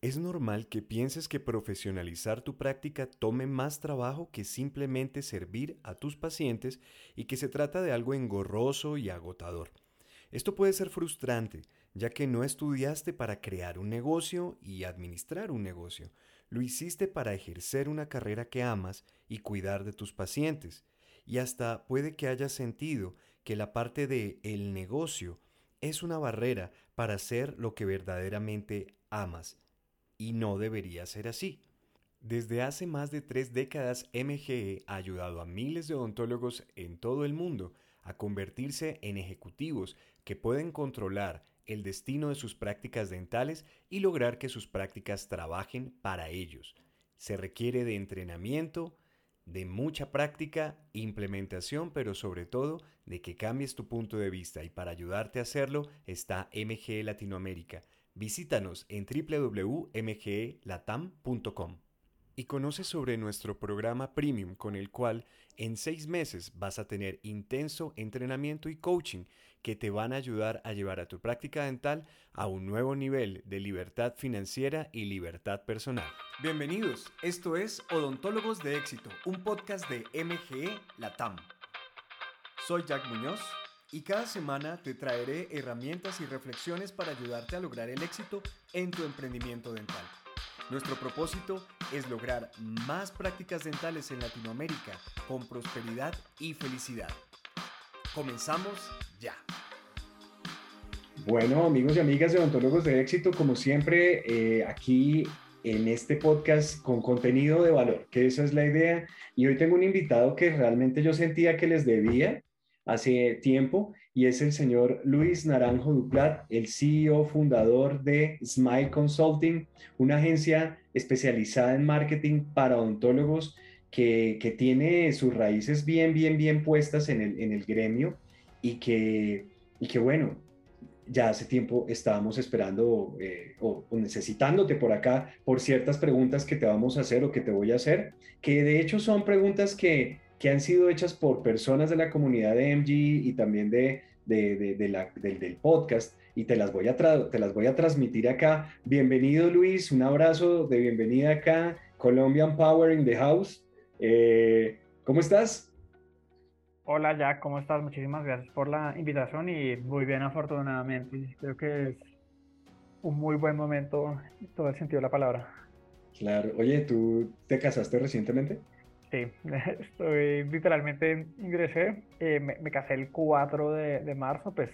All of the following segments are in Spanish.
Es normal que pienses que profesionalizar tu práctica tome más trabajo que simplemente servir a tus pacientes y que se trata de algo engorroso y agotador. Esto puede ser frustrante, ya que no estudiaste para crear un negocio y administrar un negocio. Lo hiciste para ejercer una carrera que amas y cuidar de tus pacientes. Y hasta puede que hayas sentido que la parte de el negocio es una barrera para hacer lo que verdaderamente amas y no debería ser así. Desde hace más de tres décadas, MGE ha ayudado a miles de odontólogos en todo el mundo a convertirse en ejecutivos que pueden controlar el destino de sus prácticas dentales y lograr que sus prácticas trabajen para ellos. Se requiere de entrenamiento, de mucha práctica, implementación, pero sobre todo de que cambies tu punto de vista y para ayudarte a hacerlo está MGE Latinoamérica Visítanos en www.mgelatam.com y conoce sobre nuestro programa Premium con el cual en seis meses vas a tener intenso entrenamiento y coaching que te van a ayudar a llevar a tu práctica dental a un nuevo nivel de libertad financiera y libertad personal. Bienvenidos, esto es Odontólogos de Éxito, un podcast de MGE Latam. Soy Jack Muñoz y cada semana te traeré herramientas y reflexiones para ayudarte a lograr el éxito en tu emprendimiento dental. Nuestro propósito es lograr más prácticas dentales en Latinoamérica con prosperidad y felicidad. Comenzamos ya. Bueno, amigos y amigas de odontólogos de éxito, como siempre, eh, aquí en este podcast con contenido de valor, que esa es la idea. Y hoy tengo un invitado que realmente yo sentía que les debía hace tiempo y es el señor Luis Naranjo Duplat, el CEO fundador de Smile Consulting, una agencia especializada en marketing para odontólogos que, que tiene sus raíces bien, bien, bien puestas en el, en el gremio y que, y que, bueno, ya hace tiempo estábamos esperando eh, o, o, necesitándote por acá por ciertas preguntas que te vamos a hacer o que te voy a hacer, que de hecho son preguntas que que han sido hechas por personas de la comunidad de MG y también de, de, de, la, del podcast y te las, voy a te las voy a transmitir acá. Bienvenido Luis, un abrazo de bienvenida acá, Colombian Power in the House. Eh, ¿Cómo estás? Hola Jack, ¿cómo estás? Muchísimas gracias por la invitación y muy bien afortunadamente. Creo que es un muy buen momento en todo el sentido de la palabra. Claro, oye, ¿tú te casaste recientemente? Sí, estoy literalmente ingresé, eh, me, me, casé el 4 de, de, marzo, pues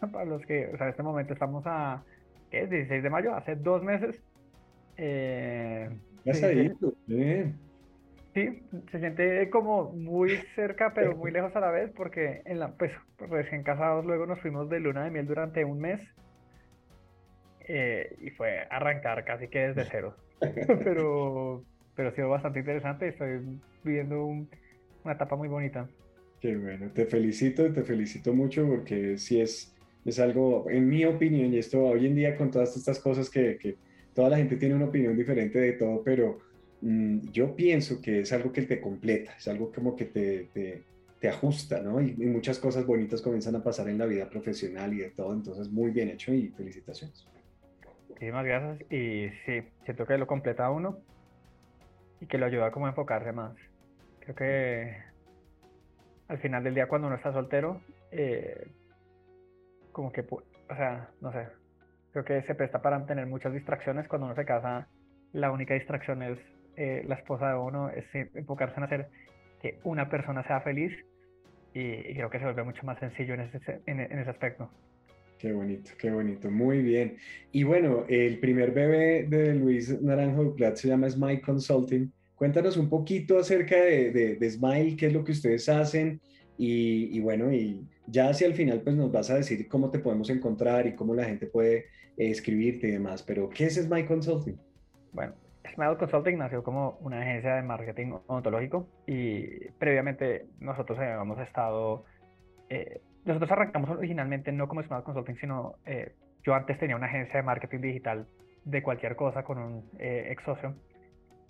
para los que, o sea, en este momento estamos a, ¿qué es? 16 de mayo, hace dos meses. Eh, ya sí, bien. Sí, se siente como muy cerca, pero muy lejos a la vez, porque en la, pues recién casados luego nos fuimos de luna de miel durante un mes eh, y fue arrancar casi que desde cero. pero pero ha sido bastante interesante. Estoy viviendo un, una etapa muy bonita. Qué bueno, te felicito, te felicito mucho porque sí es, es algo, en mi opinión, y esto hoy en día con todas estas cosas que, que toda la gente tiene una opinión diferente de todo, pero mmm, yo pienso que es algo que te completa, es algo como que te, te, te ajusta, ¿no? Y, y, muchas cosas bonitas comienzan a pasar en la vida profesional y de todo, entonces muy bien hecho y felicitaciones. Muchísimas gracias y sí, siento que lo completa uno y que lo ayuda como a enfocarse más. Creo que al final del día cuando uno está soltero, eh, como que, o sea, no sé, creo que se presta para tener muchas distracciones. Cuando uno se casa, la única distracción es eh, la esposa de uno, es enfocarse en hacer que una persona sea feliz y, y creo que se vuelve mucho más sencillo en ese, en, en ese aspecto. Qué bonito, qué bonito, muy bien. Y bueno, el primer bebé de Luis Naranjo Duplat se llama Smile Consulting. Cuéntanos un poquito acerca de, de, de Smile, qué es lo que ustedes hacen y, y, bueno, y ya hacia el final pues nos vas a decir cómo te podemos encontrar y cómo la gente puede eh, escribirte y demás. Pero, ¿qué es Smile Consulting? Bueno, Smile Consulting nació como una agencia de marketing odontológico y previamente nosotros habíamos estado... Eh, nosotros arrancamos originalmente no como Smart Consulting, sino eh, yo antes tenía una agencia de marketing digital de cualquier cosa con un eh, ex socio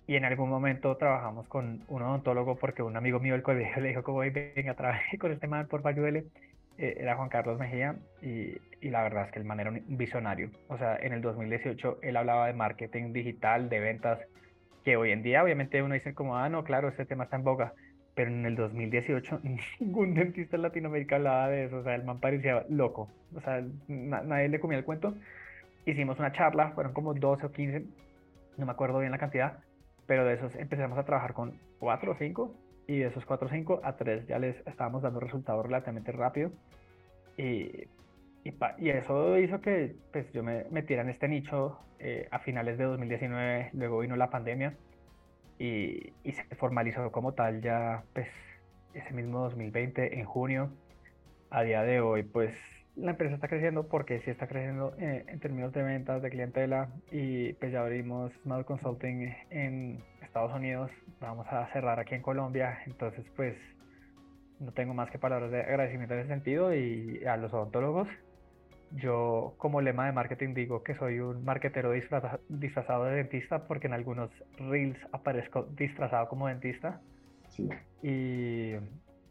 y en algún momento trabajamos con un odontólogo porque un amigo mío del colegio le dijo como venga trabaje con este man por ayúdele eh, era Juan Carlos Mejía y, y, la verdad es que el man era un visionario. O sea, en el 2018 él hablaba de marketing digital, de ventas, que hoy en día obviamente uno dice como, ah, no, claro, este tema está en boga, pero en el 2018 ningún dentista en Latinoamérica hablaba de eso, o sea, el man parecía loco, o sea, nadie le comía el cuento. Hicimos una charla, fueron como 12 o 15, no me acuerdo bien la cantidad, pero de esos empezamos a trabajar con 4 o 5 y de esos 4 o 5 a 3 ya les estábamos dando resultados relativamente rápido. Y, y, y, eso hizo que pues, yo me metiera en este nicho eh, a finales de 2019, luego vino la pandemia y, se formalizó como tal ya pues, ese mismo 2020 en junio. A día de hoy pues la empresa está creciendo porque sí está creciendo eh, en términos de ventas, de clientela y pues ya abrimos Smart Consulting en Estados Unidos, vamos a cerrar aquí en Colombia, entonces pues no tengo más que palabras de agradecimiento en ese sentido y a los odontólogos. Yo como lema de marketing digo que soy un marketero disfrazado de dentista porque en algunos reels aparezco disfrazado como dentista. Y,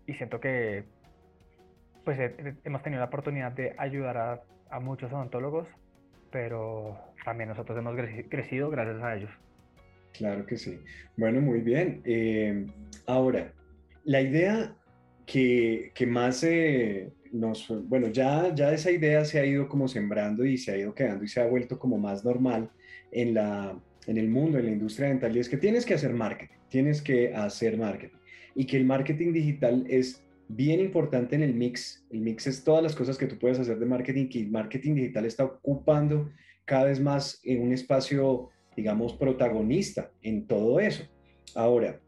y siento que pues hemos tenido la oportunidad de ayudar a, a muchos odontólogos, pero también nosotros hemos crecido gracias a ellos. Claro que sí. Bueno, muy bien. Eh, ahora, la idea que, que más eh, nos, bueno, ya, ya esa idea se ha ido como sembrando y se ha ido quedando y se ha vuelto como más normal en, la, en el mundo, en la industria dental, y es que tienes que hacer marketing, tienes que hacer marketing, y que el marketing digital es bien importante en el mix. El mix es todas las cosas que tú puedes hacer de marketing, que el marketing digital está ocupando cada vez más en un espacio, digamos, protagonista en todo eso. Ahora,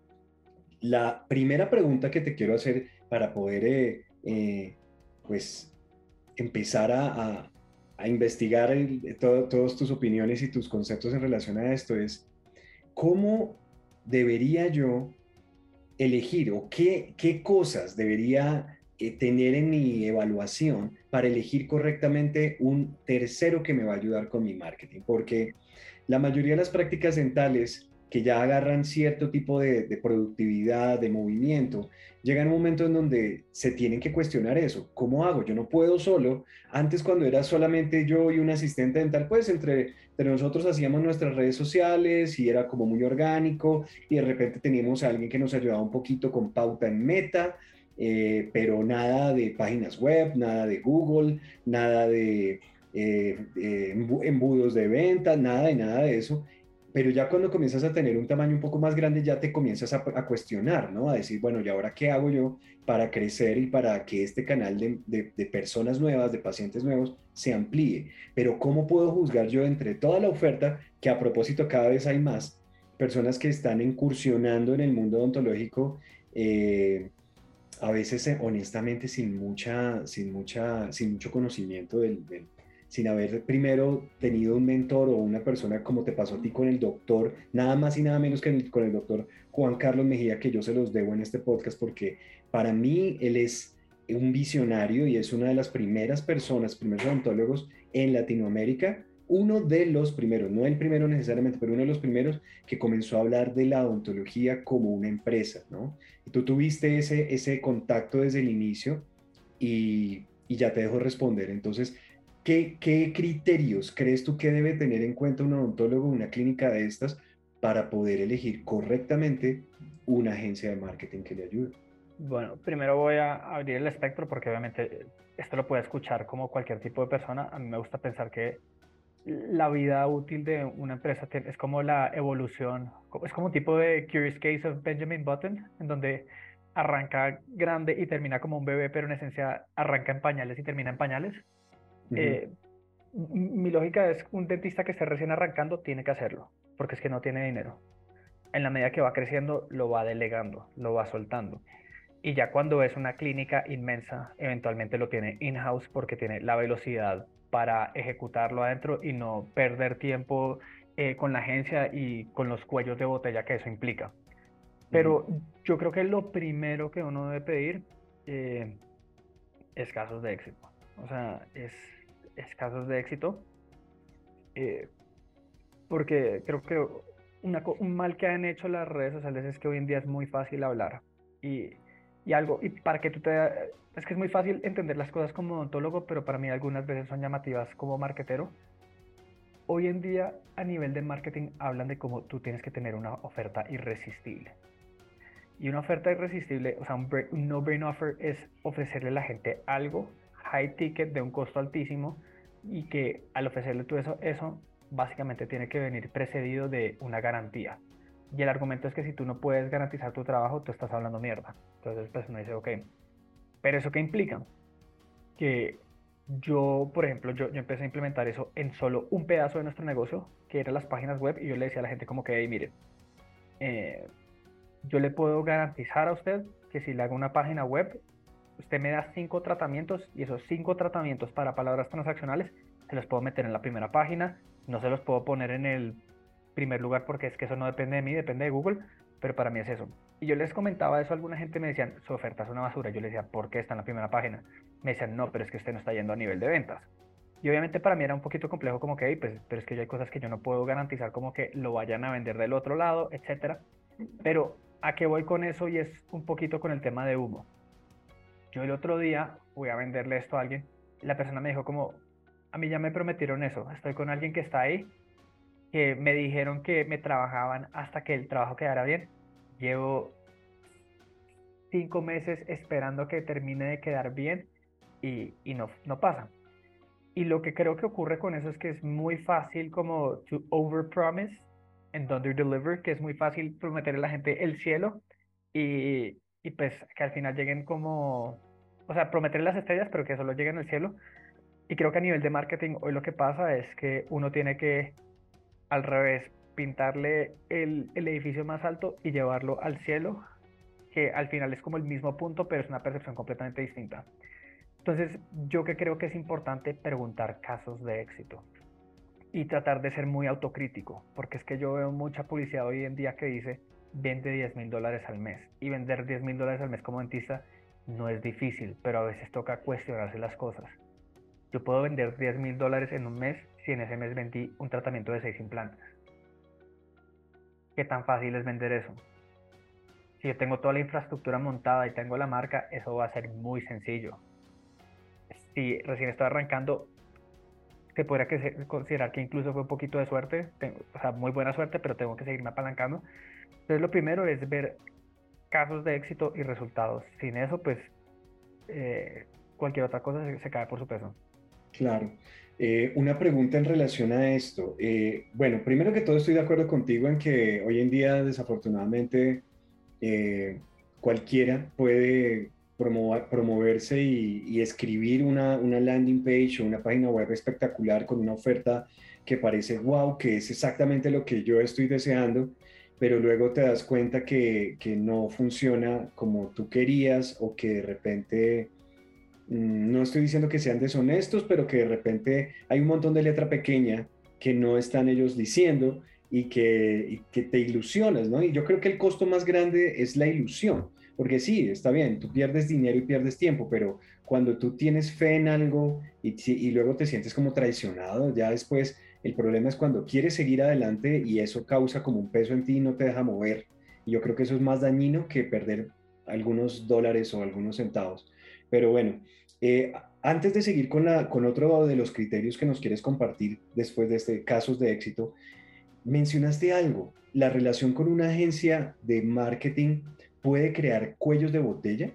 la primera pregunta que te quiero hacer para poder, eh, eh, pues, empezar a, investigar todas tus opiniones y tus conceptos en relación a esto es, ¿cómo debería yo elegir o qué, qué cosas debería eh, tener en mi evaluación para elegir correctamente un tercero que me va a ayudar con mi marketing, porque la mayoría de las prácticas dentales que ya agarran cierto tipo de, productividad, de movimiento, llega un momento en donde se tienen que cuestionar eso. ¿Cómo hago? Yo no puedo solo. Antes cuando era solamente yo y un asistente dental, pues entre, entre nosotros hacíamos nuestras redes sociales y era como muy orgánico y de repente teníamos a alguien que nos ayudaba un poquito con pauta en meta, eh, pero nada de páginas web, nada de Google, nada de eh, eh, embudos de venta, nada y nada de eso pero ya cuando comienzas a tener un tamaño un poco más grande, ya te comienzas a, cuestionar, ¿no? A decir, bueno, ¿y ahora qué hago yo para crecer y para que este canal de, personas nuevas, de pacientes nuevos, se amplíe? Pero ¿cómo puedo juzgar yo entre toda la oferta, que a propósito cada vez hay más personas que están incursionando en el mundo odontológico, eh, a veces eh, honestamente sin, mucha, sin, mucha, sin mucho conocimiento del sin haber primero tenido un mentor o una persona como te pasó a ti con el doctor, nada más y nada menos que con el doctor Juan Carlos Mejía, que yo se los debo en este podcast, porque para mí él es un visionario y es una de las primeras personas, primeros odontólogos en Latinoamérica, uno de los primeros, no el primero necesariamente, pero uno de los primeros que comenzó a hablar de la odontología como una empresa, ¿no? Y tú tuviste ese, ese contacto desde el inicio y, y ya te dejo responder. Entonces, ¿Qué, criterios crees tú que debe tener en cuenta un odontólogo, una clínica de estas, para poder elegir correctamente una agencia de marketing que le ayude? Bueno, primero voy a abrir el espectro porque obviamente esto lo puede escuchar como cualquier tipo de persona. A mí me gusta pensar que la vida útil de una empresa es como la evolución, es como un tipo de Curious Case of Benjamin Button, en donde arranca grande y termina como un bebé, pero en esencia arranca en pañales y termina en pañales. Eh, mi lógica es un dentista que esté recién arrancando tiene que hacerlo, porque es que no tiene dinero. En la medida que va creciendo, lo va delegando, lo va soltando. Y ya cuando es una clínica inmensa, eventualmente lo tiene in-house porque tiene la velocidad para ejecutarlo adentro y no perder tiempo eh, con la agencia y con los cuellos de botella que eso implica. Pero yo creo que lo primero que uno debe pedir eh, es casos de éxito. O sea, es escasos de éxito. Eh, porque creo que un mal que han hecho las redes sociales es que hoy en día es muy fácil hablar. Y Y algo, y para que tú te... Es que es muy fácil entender las cosas como odontólogo, pero para mí algunas veces son llamativas como marketero. Hoy en día, a nivel de marketing, hablan de cómo tú tienes que tener una oferta irresistible. Y una oferta irresistible, o sea, un, no-brain offer es ofrecerle a la gente algo high ticket de un costo altísimo y que al ofrecerle tú eso, eso básicamente tiene que venir precedido de una garantía. Y el argumento es que si tú no puedes garantizar tu trabajo, tú estás hablando mierda. Entonces, pues uno dice, ok. Pero eso qué implica? Que yo, por ejemplo, yo, yo empecé a implementar eso en solo un pedazo de nuestro negocio, que eran las páginas web, y yo le decía a la gente como que, hey, mire, eh, yo le puedo garantizar a usted que si le hago una página web, usted me da cinco tratamientos y esos cinco tratamientos para palabras transaccionales se los puedo meter en la primera página, no se los puedo poner en el primer lugar porque es que eso no depende de mí, depende de Google, pero para mí es eso. Y yo les comentaba eso, alguna gente me decían, su oferta es una basura. Yo les decía, ¿por qué está en la primera página? Me decían, no, pero es que usted no está yendo a nivel de ventas. Y obviamente para mí era un poquito complejo como que, pues, pero es que hay cosas que yo no puedo garantizar como que lo vayan a vender del otro lado, etcétera. Pero ¿a qué voy con eso? Y es un poquito con el tema de humo. Yo el otro día voy a venderle esto a alguien. La persona me dijo como, a mí ya me prometieron eso. Estoy con alguien que está ahí, que me dijeron que me trabajaban hasta que el trabajo quedara bien. Llevo cinco meses esperando que termine de quedar bien y, y no, no pasa. Y lo que creo que ocurre con eso es que es muy fácil como to overpromise and under deliver, que es muy fácil prometerle a la gente el cielo y, y pues que al final lleguen como, o sea, prometerle las estrellas, pero que solo lleguen al cielo. Y creo que a nivel de marketing hoy lo que pasa es que uno tiene que, al revés, pintarle el, el edificio más alto y llevarlo al cielo, que al final es como el mismo punto, pero es una percepción completamente distinta. Entonces, yo que creo que es importante preguntar casos de éxito y tratar de ser muy autocrítico, porque es que yo veo mucha publicidad hoy en día que dice vende 10 mil dólares al mes y vender 10 mil dólares al mes como dentista no es difícil, pero a veces toca cuestionarse las cosas. Yo puedo vender 10 mil dólares en un mes si en ese mes vendí un tratamiento de 6 implantes. ¿Qué tan fácil es vender eso? Si yo tengo toda la infraestructura montada y tengo la marca, eso va a ser muy sencillo. Si recién estoy arrancando, se podría considerar que incluso fue un poquito de suerte, o sea, muy buena suerte, pero tengo que seguirme apalancando. Entonces, lo primero es ver casos de éxito y resultados. Sin eso, pues, eh, cualquier otra cosa se, cae por su peso. Claro. Eh, una pregunta en relación a esto. Eh, bueno, primero que todo estoy de acuerdo contigo en que hoy en día, desafortunadamente, cualquiera puede promoverse y, escribir una, una, landing page o una página web espectacular con una oferta que parece wow, que es exactamente lo que yo estoy deseando, pero luego te das cuenta que, que no funciona como tú querías o que de repente, mm, no estoy diciendo que sean deshonestos, pero que de repente hay un montón de letra pequeña que no están ellos diciendo y que, que te ilusionas, ¿no? Y yo creo que el costo más grande es la ilusión porque sí, está bien, tú pierdes dinero y pierdes tiempo, pero cuando tú tienes fe en algo y, y luego te sientes como traicionado, ya después el problema es cuando quieres seguir adelante y eso causa como un peso en ti y no te deja mover. Yo creo que eso es más dañino que perder algunos dólares o algunos centavos. Pero bueno, eh, antes de seguir con, la, con otro de los criterios que nos quieres compartir después de este casos de éxito, mencionaste algo, la relación con una agencia de marketing puede crear cuellos de botella?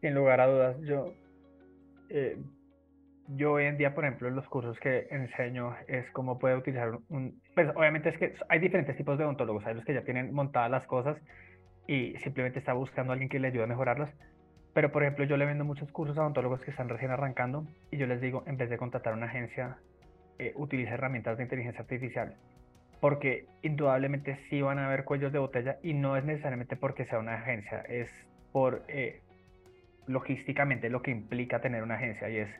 Sin lugar a dudas, yo, eh, yo hoy en día, por ejemplo, en los cursos que enseño es cómo puede utilizar un... Pues obviamente es que hay diferentes tipos de odontólogos, hay los que ya tienen montadas las cosas y simplemente está buscando a alguien que le ayude a mejorarlas. Pero, por ejemplo, yo le vendo muchos cursos a odontólogos que están recién arrancando y yo les digo, en vez de contratar una agencia, eh, herramientas de inteligencia artificial porque indudablemente sí van a haber cuellos de botella y no es necesariamente porque sea una agencia, es por eh, logísticamente lo que implica tener una agencia y es,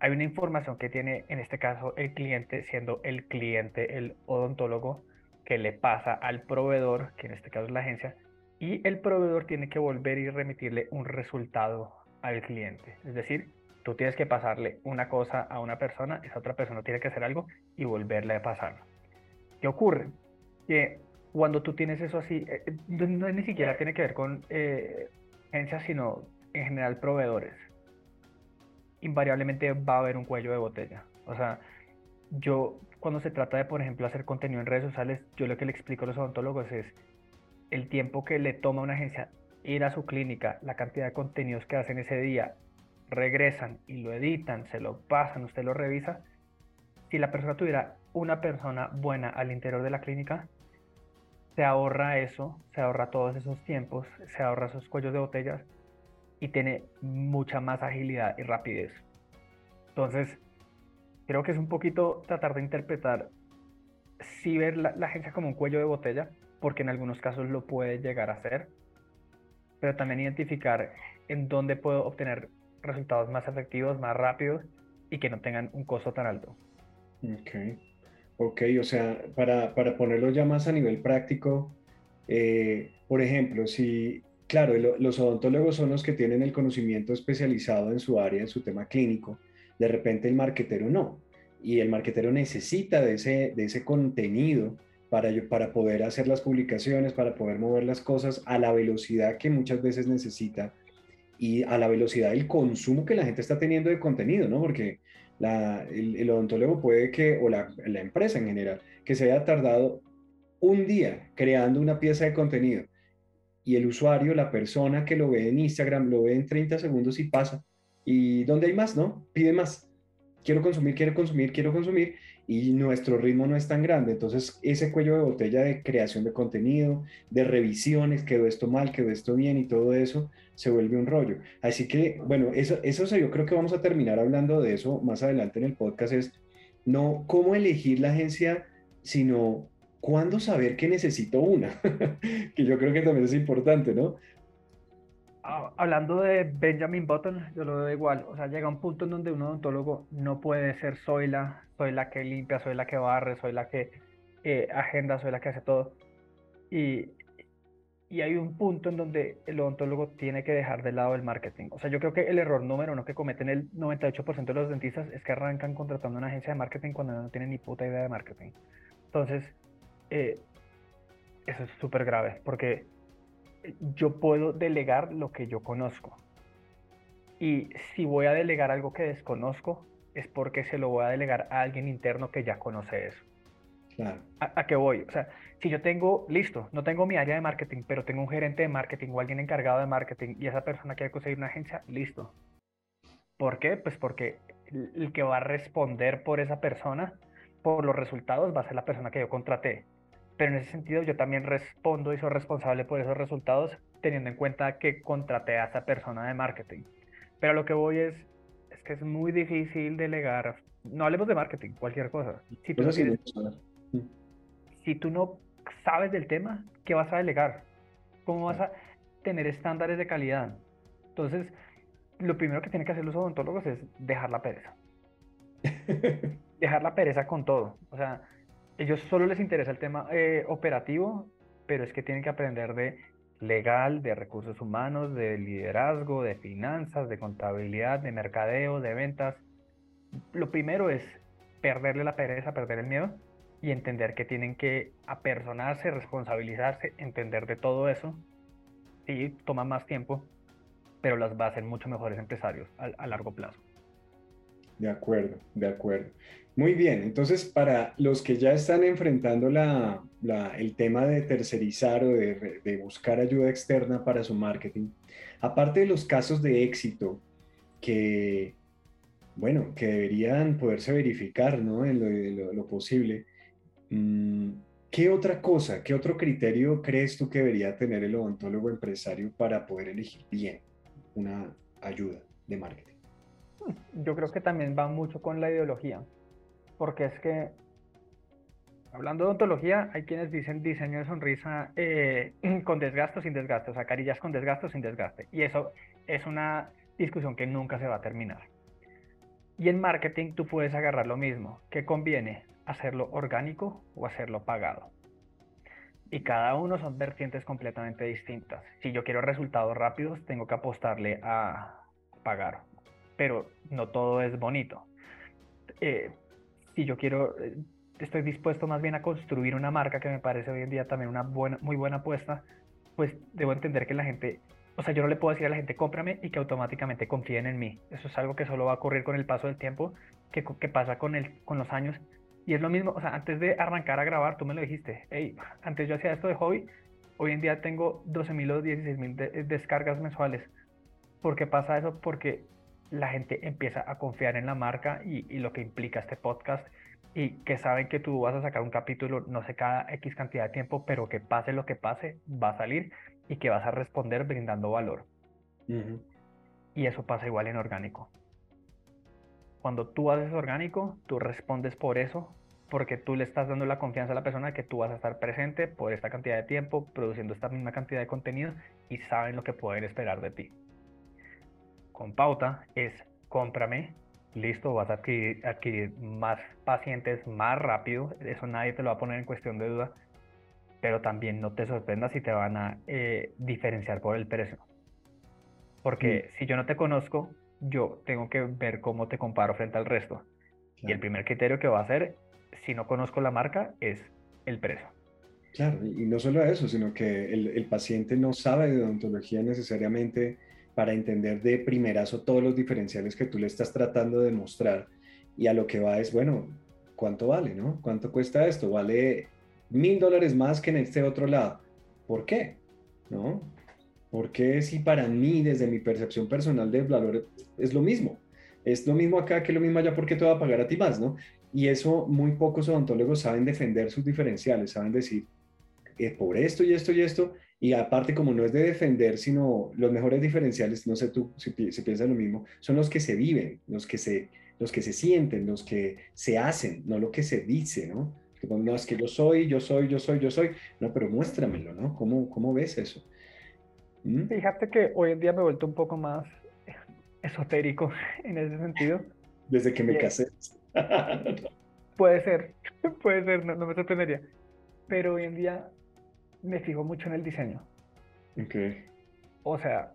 hay una información que tiene en este caso el cliente, siendo el cliente el odontólogo, que le pasa al proveedor, que en este caso es la agencia, y el proveedor tiene que volver y remitirle un resultado al cliente. Es decir, tú tienes que pasarle una cosa a una persona, esa otra persona tiene que hacer algo y volverle a pasarlo. ¿Qué ocurre? Que cuando tú tienes eso así, eh, eh, no, ni siquiera tiene que ver con eh, agencias, sino en general proveedores. Invariablemente va a haber un cuello de botella. O sea, yo cuando se trata de, por ejemplo, hacer contenido en redes sociales, yo lo que le explico a los odontólogos es el tiempo que le toma a una agencia ir a su clínica, la cantidad de contenidos que hacen ese día, regresan y lo editan, se lo pasan, usted lo revisa. Si la persona tuviera una persona buena al interior de la clínica, se ahorra eso, se ahorra todos esos tiempos, se ahorra esos cuellos de botellas y tiene mucha más agilidad y rapidez. Entonces, creo que es un poquito tratar de interpretar, si ver la, agencia como un cuello de botella, porque en algunos casos lo puede llegar a ser, pero también identificar en dónde puedo obtener resultados más efectivos, más rápidos y que no tengan un costo tan alto. Ok, ok, o sea, para, para ponerlo ya más a nivel práctico, eh, por ejemplo, si, claro, los odontólogos son los que tienen el conocimiento especializado en su área, en su tema clínico, de repente el marquetero no, y el marquetero necesita de ese, de ese contenido para, para poder hacer las publicaciones, para poder mover las cosas a la velocidad que muchas veces necesita y a la velocidad del consumo que la gente está teniendo de contenido, ¿no? Porque la, el, odontólogo puede que, o la, la empresa en general, que se haya tardado un día creando una pieza de contenido y el usuario, la persona que lo ve en Instagram, lo ve en 30 segundos y pasa. ¿Y dónde hay más, no? Pide más. Quiero consumir, quiero consumir, quiero consumir y nuestro ritmo no es tan grande. Entonces, ese cuello de botella de creación de contenido, de revisiones, quedó esto mal, quedó esto bien y todo eso, se vuelve un rollo. Así que, bueno, eso, eso yo creo que vamos a terminar hablando de eso más adelante en el podcast, es no cómo elegir la agencia, sino cuándo saber que necesito una, que yo creo que también es importante, ¿no? Ah, hablando de Benjamin Button, yo lo veo igual. O sea, llega un punto en donde un odontólogo no puede ser soy la, soy la que limpia, soy la que barre, soy la que eh, agenda, soy la que hace todo. Y, y hay un punto en donde el odontólogo tiene que dejar de lado el marketing. O sea, yo creo que el error número uno que cometen el 98% de los dentistas es que arrancan contratando una agencia de marketing cuando no tienen ni puta idea de marketing. Entonces, eh, eso es súper grave, porque yo puedo delegar lo que yo conozco. Y si voy a delegar algo que desconozco, es porque se lo voy a delegar a alguien interno que ya conoce eso. ¿A, qué voy? O sea, si yo tengo, listo, no tengo mi área de marketing, pero tengo un gerente de marketing o alguien encargado de marketing y esa persona quiere conseguir una agencia, listo. ¿Por qué? Pues porque el que va a responder por esa persona, por los resultados, va a ser la persona que yo contraté pero en ese sentido yo también respondo y soy responsable por esos resultados teniendo en cuenta que contraté a esa persona de marketing. Pero lo que voy es, es que es muy difícil delegar, no hablemos de marketing, cualquier cosa. Si tú, no, si tú no sabes del tema, ¿qué vas a delegar? ¿Cómo vas a tener estándares de calidad? Entonces, lo primero que tienen que hacer los odontólogos es dejar la pereza. dejar la pereza con todo. O sea, ellos solo les interesa el tema eh, operativo, pero es que tienen que aprender de legal, de recursos humanos, de liderazgo, de finanzas, de contabilidad, de mercadeo, de ventas. Lo primero es perderle la pereza, perder el miedo y entender que tienen que apersonarse, responsabilizarse, entender de todo eso. Sí, toma más tiempo, pero las va a hacer mucho mejores empresarios a largo plazo. De acuerdo, de acuerdo. Muy bien, entonces para los que ya están enfrentando la, el tema de tercerizar o de, buscar ayuda externa para su marketing, aparte de los casos de éxito que, bueno, que deberían poderse verificar ¿no? en lo, posible, mm, ¿qué otra cosa, qué otro criterio crees tú que debería tener el odontólogo empresario para poder elegir bien una ayuda de marketing? Yo creo que también va mucho con la ideología porque es que, hablando de ontología, hay quienes dicen diseño de sonrisa eh, con desgaste sin desgaste, o sea, con desgaste o sin desgaste. Y eso es una discusión que nunca se va a terminar. Y en marketing tú puedes agarrar lo mismo. ¿Qué conviene? ¿Hacerlo orgánico o hacerlo pagado? Y cada uno son vertientes completamente distintas. Si yo quiero resultados rápidos, tengo que apostarle a pagar. Pero no todo es bonito. Eh, si yo quiero, eh, estoy dispuesto más bien a construir una marca que me parece hoy en día también una buena, muy buena apuesta, pues debo entender que la gente, o sea, yo no le puedo decir a la gente cómprame y que automáticamente confíen en mí. Eso es algo que solo va a ocurrir con el paso del tiempo, que, pasa con, el, con los años. Y es lo mismo, o sea, antes de arrancar a grabar, tú me lo dijiste, hey, antes yo hacía esto de hobby, hoy en día tengo 12.000 o 16.000 descargas mensuales. ¿Por qué pasa eso? Porque la gente empieza a confiar en la marca y, y, lo que implica este podcast y que saben que tú vas a sacar un capítulo, no sé, cada X cantidad de tiempo, pero que pase lo que pase, va a salir y que vas a responder brindando valor. Y eso pasa igual en orgánico. Cuando tú haces orgánico, tú respondes por eso, porque tú le estás dando la confianza a la persona de que tú vas a estar presente por esta cantidad de tiempo, produciendo esta misma cantidad de contenido y saben lo que pueden esperar de ti con pauta es cómprame, listo, vas a adquirir, más pacientes más rápido, eso nadie te lo va a poner en cuestión de duda, pero también no te sorprendas si te van a eh, diferenciar por el precio. Porque si yo no te conozco, yo tengo que ver cómo te comparo frente al resto. Y el primer criterio que va a hacer, si no conozco la marca, es el precio. Claro, y no solo eso, sino que el, el paciente no sabe de odontología necesariamente para entender de primerazo todos los diferenciales que tú le estás tratando de mostrar. Y a lo que va es, bueno, ¿cuánto vale? ¿no? ¿Cuánto cuesta esto? Vale mil dólares más que en este otro lado. ¿Por qué? ¿No? Porque si para mí, desde mi percepción personal del valor, es lo mismo? Es lo mismo acá que lo mismo allá, ¿por qué te va a pagar a ti más? ¿no? Y eso muy pocos odontólogos saben defender sus diferenciales, saben decir, eh, por esto y esto y esto, y aparte, como no es de defender, sino los mejores diferenciales, no sé tú si, si piensas lo mismo, son los que se viven, los que se, los que se sienten, los que se hacen, no lo que se dice, ¿no? No es que yo soy, yo soy, yo soy, yo soy. No, pero muéstramelo, ¿no? ¿Cómo, cómo ves eso? ¿Mm? Fíjate que hoy en día me he vuelto un poco más esotérico en ese sentido. Desde que me casé. puede ser, puede ser, no, no me sorprendería. Pero hoy en día me fijo mucho en el diseño. Ok. O sea,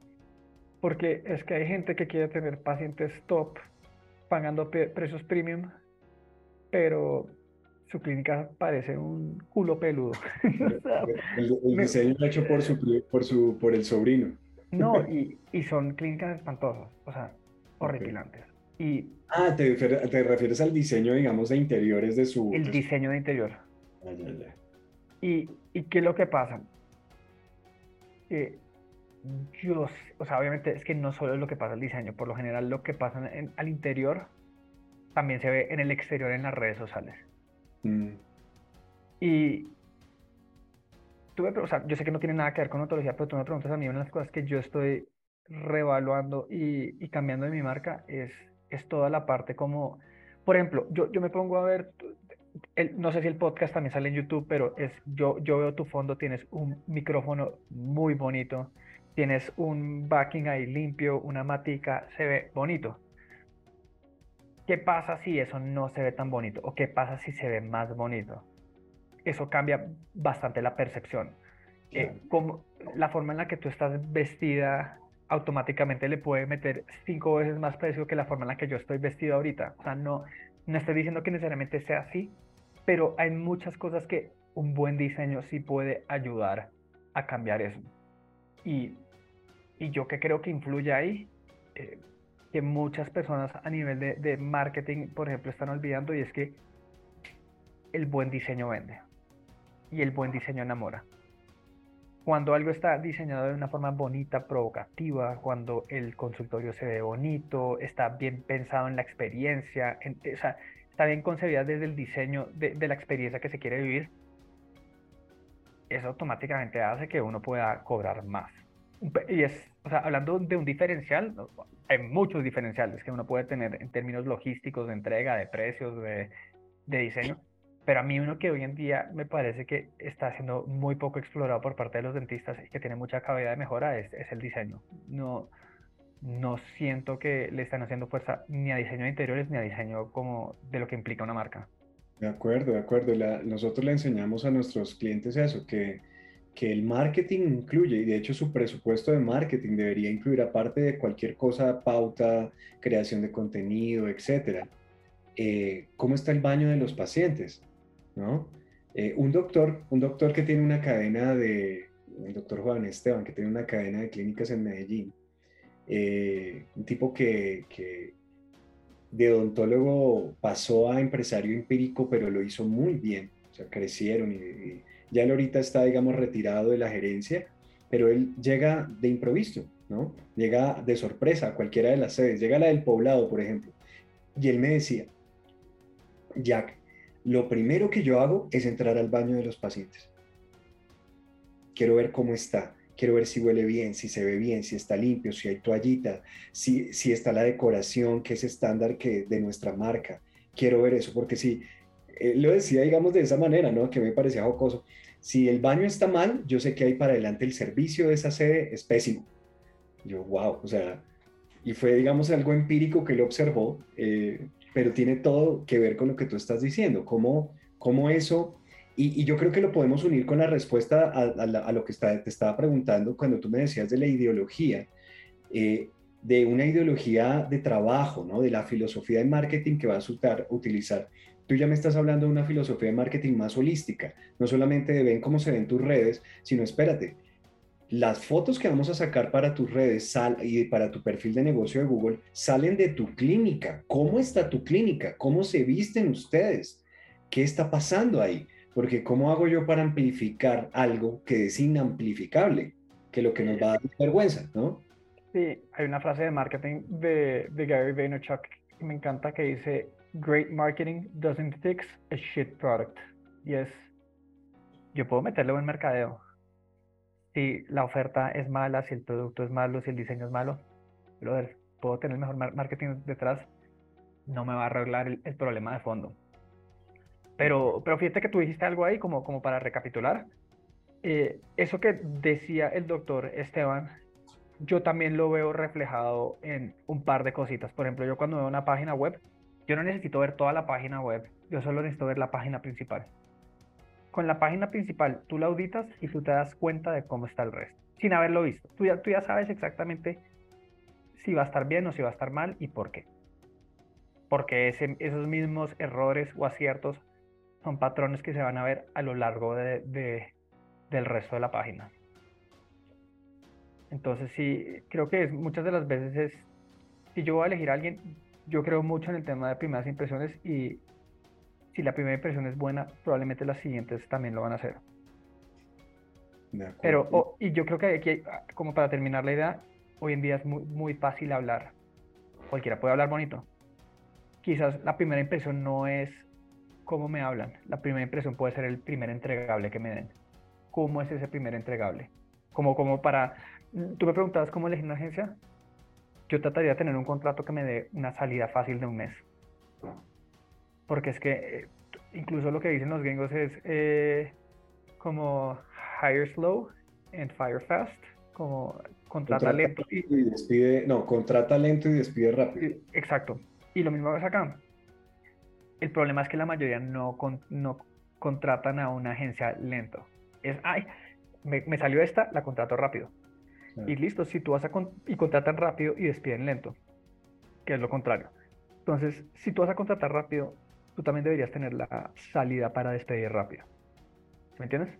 porque es que hay gente que quiere tener pacientes top pagando precios premium, pero su clínica parece un culo peludo. el, diseño hecho por su, por su por el sobrino. No, y, y son clínicas espantosas, o sea, horripilantes. Y, ah, te, te, refieres al diseño, digamos, de interiores de su... El diseño de interior. Ah, ya, ya. ¿Y, ¿Y, qué es lo que pasa? yo, o sea, obviamente es que no solo es lo que pasa el diseño, por lo general lo que pasa en, al interior también se ve en el exterior en las redes sociales. Mm. Y tú o sea, yo sé que no tiene nada que ver con ontología, pero tú me preguntas a mí una de las cosas que yo estoy revaluando y, y cambiando de mi marca es, es toda la parte como, por ejemplo, yo, yo me pongo a ver, no sé si el podcast también sale en YouTube, pero es yo, yo veo tu fondo, tienes un micrófono muy bonito, tienes un backing ahí limpio, una matica, se ve bonito. ¿Qué pasa si eso no se ve tan bonito? ¿O qué pasa si se ve más bonito? Eso cambia bastante la percepción. Eh, como la forma en la que tú estás vestida automáticamente le puede meter cinco veces más precio que la forma en la que yo estoy vestido ahorita. O sea, no, no estoy diciendo que necesariamente sea así, pero hay muchas cosas que un buen diseño sí puede ayudar a cambiar eso. Y, yo que creo que influye ahí, eh, que muchas personas a nivel de marketing, por ejemplo, están olvidando y es que el buen diseño vende y el buen diseño enamora cuando algo está diseñado de una forma bonita, provocativa, cuando el consultorio se ve bonito, está bien pensado en la experiencia, o sea, está bien concebida desde el diseño de, la experiencia que se quiere vivir, eso automáticamente hace que uno pueda cobrar más. Y es, o sea, hablando de un diferencial, hay muchos diferenciales que uno puede tener en términos logísticos, de entrega, de precios, de, de diseño pero a mí uno que hoy en día me parece que está siendo muy poco explorado por parte de los dentistas y que tiene mucha cavidad de mejora es, es el diseño. No, no siento que le están haciendo fuerza ni a diseño de interiores ni a diseño como de lo que implica una marca. De acuerdo, de acuerdo. nosotros le enseñamos a nuestros clientes eso, que, que el marketing incluye, y de hecho su presupuesto de marketing debería incluir, aparte de cualquier cosa, pauta, creación de contenido, etcétera, eh, cómo está el baño de los pacientes ¿no? Eh, un doctor, un doctor que tiene una cadena de, el doctor Juan Esteban, que tiene una cadena de clínicas en Medellín, eh, un tipo que, de odontólogo pasó a empresario empírico, pero lo hizo muy bien, o sea, crecieron y, ya él ahorita está, digamos, retirado de la gerencia, pero él llega de improviso, ¿no? Llega de sorpresa a cualquiera de las sedes, llega a la del poblado, por ejemplo, y él me decía, Jack, lo primero que yo hago es entrar al baño de los pacientes. Quiero ver cómo está, quiero ver si huele bien, si se ve bien, si está limpio, si hay toallita, si, si está la decoración que es estándar que, de nuestra marca. Quiero ver eso, porque si, eh, lo decía, digamos, de esa manera, ¿no? Que me parecía jocoso. Si el baño está mal, yo sé que hay para adelante el servicio de esa sede es pésimo. Yo, wow, o sea, y fue, digamos, algo empírico que él observó. Eh, pero tiene todo que ver con lo que tú estás diciendo, cómo, cómo eso, y, yo creo que lo podemos unir con la respuesta a, lo que te estaba preguntando cuando tú me decías de la ideología, eh, de una ideología de trabajo, ¿no? de la filosofía de marketing que vas a utilizar. Tú ya me estás hablando de una filosofía de marketing más holística, no solamente de ven cómo se ven tus redes, sino espérate, las fotos que vamos a sacar para tus redes y para tu perfil de negocio de Google salen de tu clínica. ¿Cómo está tu clínica? ¿Cómo se visten ustedes? ¿Qué está pasando ahí? Porque ¿cómo hago yo para amplificar algo que es inamplificable? Que lo que nos va a dar vergüenza, ¿no? Sí, hay una frase de marketing de, de Gary Vaynerchuk que me encanta que dice, Great marketing doesn't fix a shit product. Y es, yo puedo meterle buen mercadeo, si la oferta es mala, si el producto es malo, si el diseño es malo, brother, puedo tener mejor marketing detrás, no me va a arreglar el, problema de fondo. Pero, pero fíjate que tú dijiste algo ahí como, como para recapitular. Eh, eso que decía el doctor Esteban, yo también lo veo reflejado en un par de cositas. Por ejemplo, yo cuando veo una página web, yo no necesito ver toda la página web, yo solo necesito ver la página principal con la página principal tú la auditas y tú te das cuenta de cómo está el resto, sin haberlo visto. Tú ya, tú ya sabes exactamente si va a estar bien o si va a estar mal y por qué. Porque esos mismos errores o aciertos son patrones que se van a ver a lo largo de, del resto de la página. Entonces sí, creo que muchas de las veces es, si yo voy a elegir a alguien, yo creo mucho en el tema de primeras impresiones y si la primera impresión es buena, probablemente las siguientes también lo van a hacer. Pero, y yo creo que aquí, como para terminar la idea, hoy en día es muy, muy fácil hablar. Cualquiera puede hablar bonito. Quizás la primera impresión no es cómo me hablan. La primera impresión puede ser el primer entregable que me den. ¿Cómo es ese primer entregable? Como, como para... Tú me preguntabas cómo elegir una agencia. Yo trataría de tener un contrato que me dé una salida fácil de un mes porque es que eh, incluso lo que dicen los gringos es eh, como hire slow and fire fast, como contrata, lento y, despide, no, contrata lento y despide rápido. Exacto. Y lo mismo es acá. El problema es que la mayoría no, no contratan a una agencia lento. Es, ay, me, salió esta, la contrato rápido. Y listo, si tú vas a y contratan rápido y despiden lento, que es lo contrario. Entonces, si tú vas a contratar rápido, tú también deberías tener la salida para despedir rápido. ¿Me entiendes?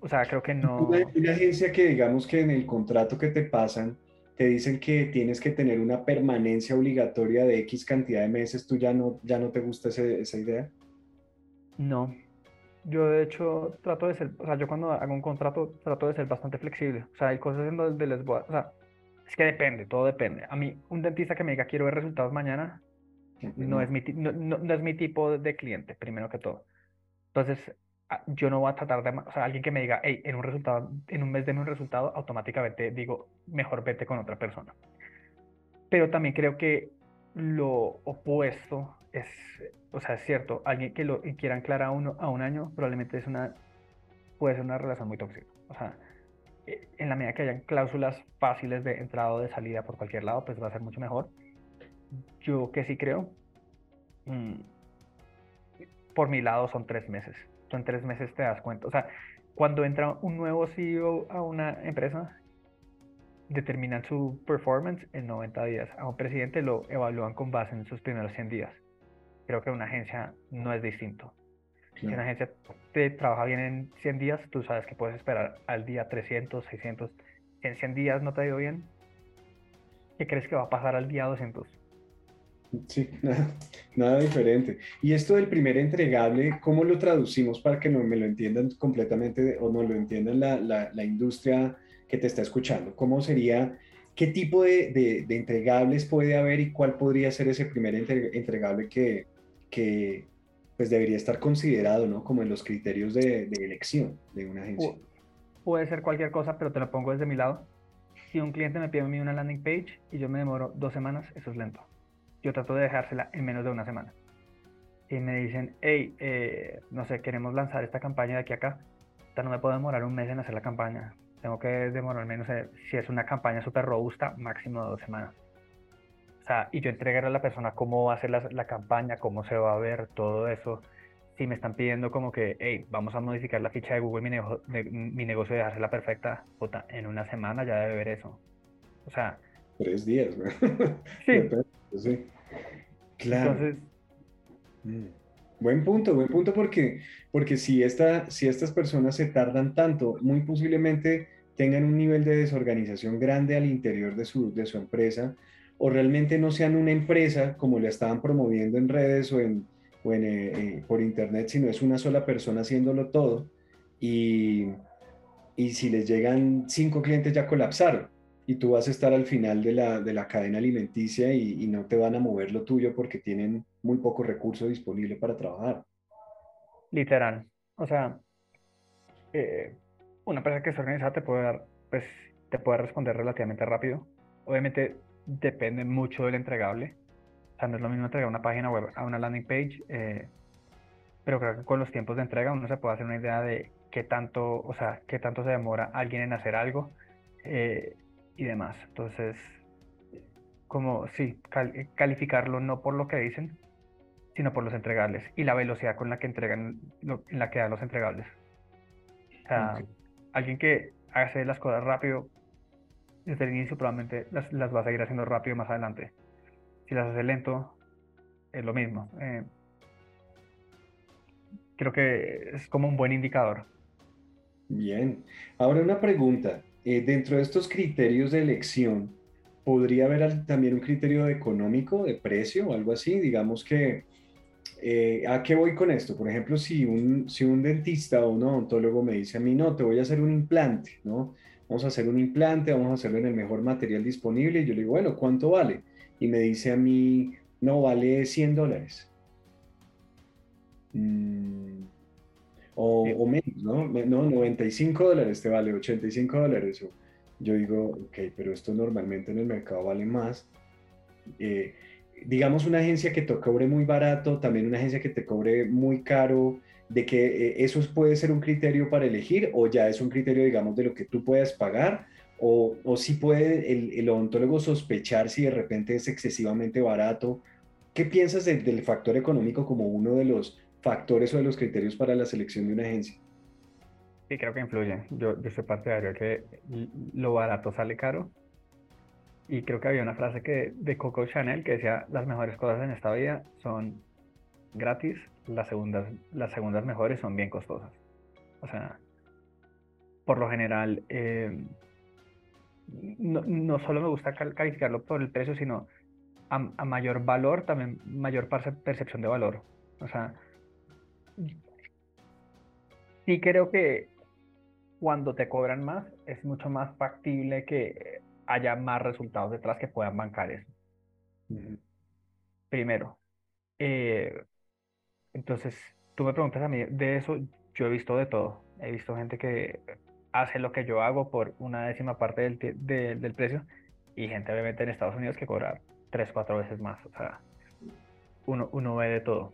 O sea, creo que no... Una, agencia que digamos que en el contrato que te pasan te dicen que tienes que tener una permanencia obligatoria de X cantidad de meses, ¿tú ya no, ya no te gusta esa idea? No. Yo de hecho trato de ser, o sea, yo cuando hago un contrato trato de ser bastante flexible. O sea, hay cosas en donde les voy a, o sea, es que depende, todo depende. A mí, un dentista que me diga quiero ver resultados mañana, no es, mi, no, no, es mi tipo de cliente, primero que todo. Entonces, ah, yo no voy a tratar de, o sea, alguien que me diga, hey, en un resultado, en un mes deme un resultado, automáticamente digo, mejor vete con otra persona. Pero también creo que lo opuesto es, o sea, es cierto, alguien que lo quiera anclar a, uno, a un año, probablemente es una, puede ser una relación muy tóxica. O sea, e, en la medida que hayan cláusulas fáciles de entrada o de salida por cualquier lado, pues va a ser mucho mejor yo que sí creo, mm, por mi lado son tres meses. Son tres meses te das cuenta. O sea, cuando entra un nuevo CEO a una empresa, determinan su performance en 90 días. A un presidente lo evalúan con base en sus primeros 100 días. Creo que una agencia no es distinto. Si una agencia te trabaja bien en 100 días, tú sabes que puedes esperar al día 300, 600. Si en 100 días no te ha ido bien, ¿qué crees que va a pasar al día 200? Sí, nada, diferente. Y esto del primer entregable, ¿cómo lo traducimos para que no me lo entiendan completamente o no lo entiendan la, la, industria que te está escuchando? ¿Cómo sería, qué tipo de, de, entregables puede haber y cuál podría ser ese primer entregable que, que pues debería estar considerado, ¿no? Como en los criterios de, de elección de una agencia. Puede ser cualquier cosa, pero te lo pongo desde mi lado. Si un cliente me pide a mí una landing page y yo me demoro dos semanas, eso es lento yo trato de dejársela en menos de una semana. Y me dicen, hey, eh, no sé, queremos lanzar esta campaña de aquí a acá. No me puedo demorar un mes en hacer la campaña. Tengo que demorar menos, si es una campaña súper robusta, máximo dos semanas. O sea, y yo entregaré a la persona cómo va a ser la, la, campaña, cómo se va a ver, todo eso. Si me están pidiendo como que, hey, vamos a modificar la ficha de Google, mi, negocio, de, mi negocio y dejársela perfecta, puta, en una semana ya debe ver eso. O sea... Tres días, Sí. sí. Claro. Mm. Buen punto, buen punto porque, porque si, esta, si estas personas se tardan tanto, muy posiblemente tengan un nivel de desorganización grande al interior de su, de su empresa o realmente no sean una empresa como la estaban promoviendo en redes o, en, o en, eh, eh, por internet, sino es una sola persona haciéndolo todo y, y si les llegan cinco clientes ya colapsaron y tú vas a estar al final de la, de la cadena alimenticia y, no te van a mover lo tuyo porque tienen muy poco recurso disponible para trabajar. Literal. O sea, eh, una empresa que se organiza te puede dar, pues, te puede responder relativamente rápido. Obviamente depende mucho del entregable. O sea, no es lo mismo entregar una página web a una landing page, eh, pero creo que con los tiempos de entrega uno se puede hacer una idea de qué tanto, o sea, qué tanto se demora alguien en hacer algo. Eh, y demás. Entonces, como sí, calificarlo no por lo que dicen, sino por los entregables y la velocidad con la que entregan, en la que dan los entregables. O sea, alguien que hace las cosas rápido desde el inicio probablemente las, las va a seguir haciendo rápido más adelante. Si las hace lento, es lo mismo. Eh, creo que es como un buen indicador. Bien. Ahora una pregunta. Eh, dentro de estos criterios de elección, ¿podría haber también un criterio económico, de precio o algo así? Digamos que, eh, ¿a qué voy con esto? Por ejemplo, si un, si un dentista o un odontólogo me dice a mí, no, te voy a hacer un implante, ¿no? Vamos a hacer un implante, vamos a hacerlo en el mejor material disponible. Y yo le digo, bueno, ¿cuánto vale? Y me dice a mí, no, vale 100 dólares. Mm, o, menos, ¿no? No, 95 dólares te vale, 85 dólares. Yo digo, ok, pero esto normalmente en el mercado vale más. Eh, digamos una agencia que te cobre muy barato, también una agencia que te cobre muy caro, de que eh, eso puede ser un criterio para elegir o ya es un criterio, digamos, de lo que tú puedas pagar o, o si puede el, el, odontólogo sospechar si de repente es excesivamente barato. ¿Qué piensas del factor económico como uno de los factores o de los criterios para la selección de una agencia? Sí, creo que influye. Yo, yo soy partidario que lo barato sale caro. Y creo que había una frase que, de Coco Chanel que decía, las mejores cosas en esta vida son gratis, las segundas, las segundas mejores son bien costosas. O sea, por lo general, eh, no, no, solo me gusta calificarlo por el precio, sino a, a mayor valor, también mayor percepción de valor. O sea, sí creo que cuando te cobran más es mucho más factible que haya más resultados detrás que puedan bancar eso. Primero. Eh, entonces, tú me preguntas a mí de eso, yo he visto de todo. He visto gente que hace lo que yo hago por una décima parte del, del precio y gente obviamente en Estados Unidos que cobra tres, cuatro veces más. O sea, uno, uno ve de todo.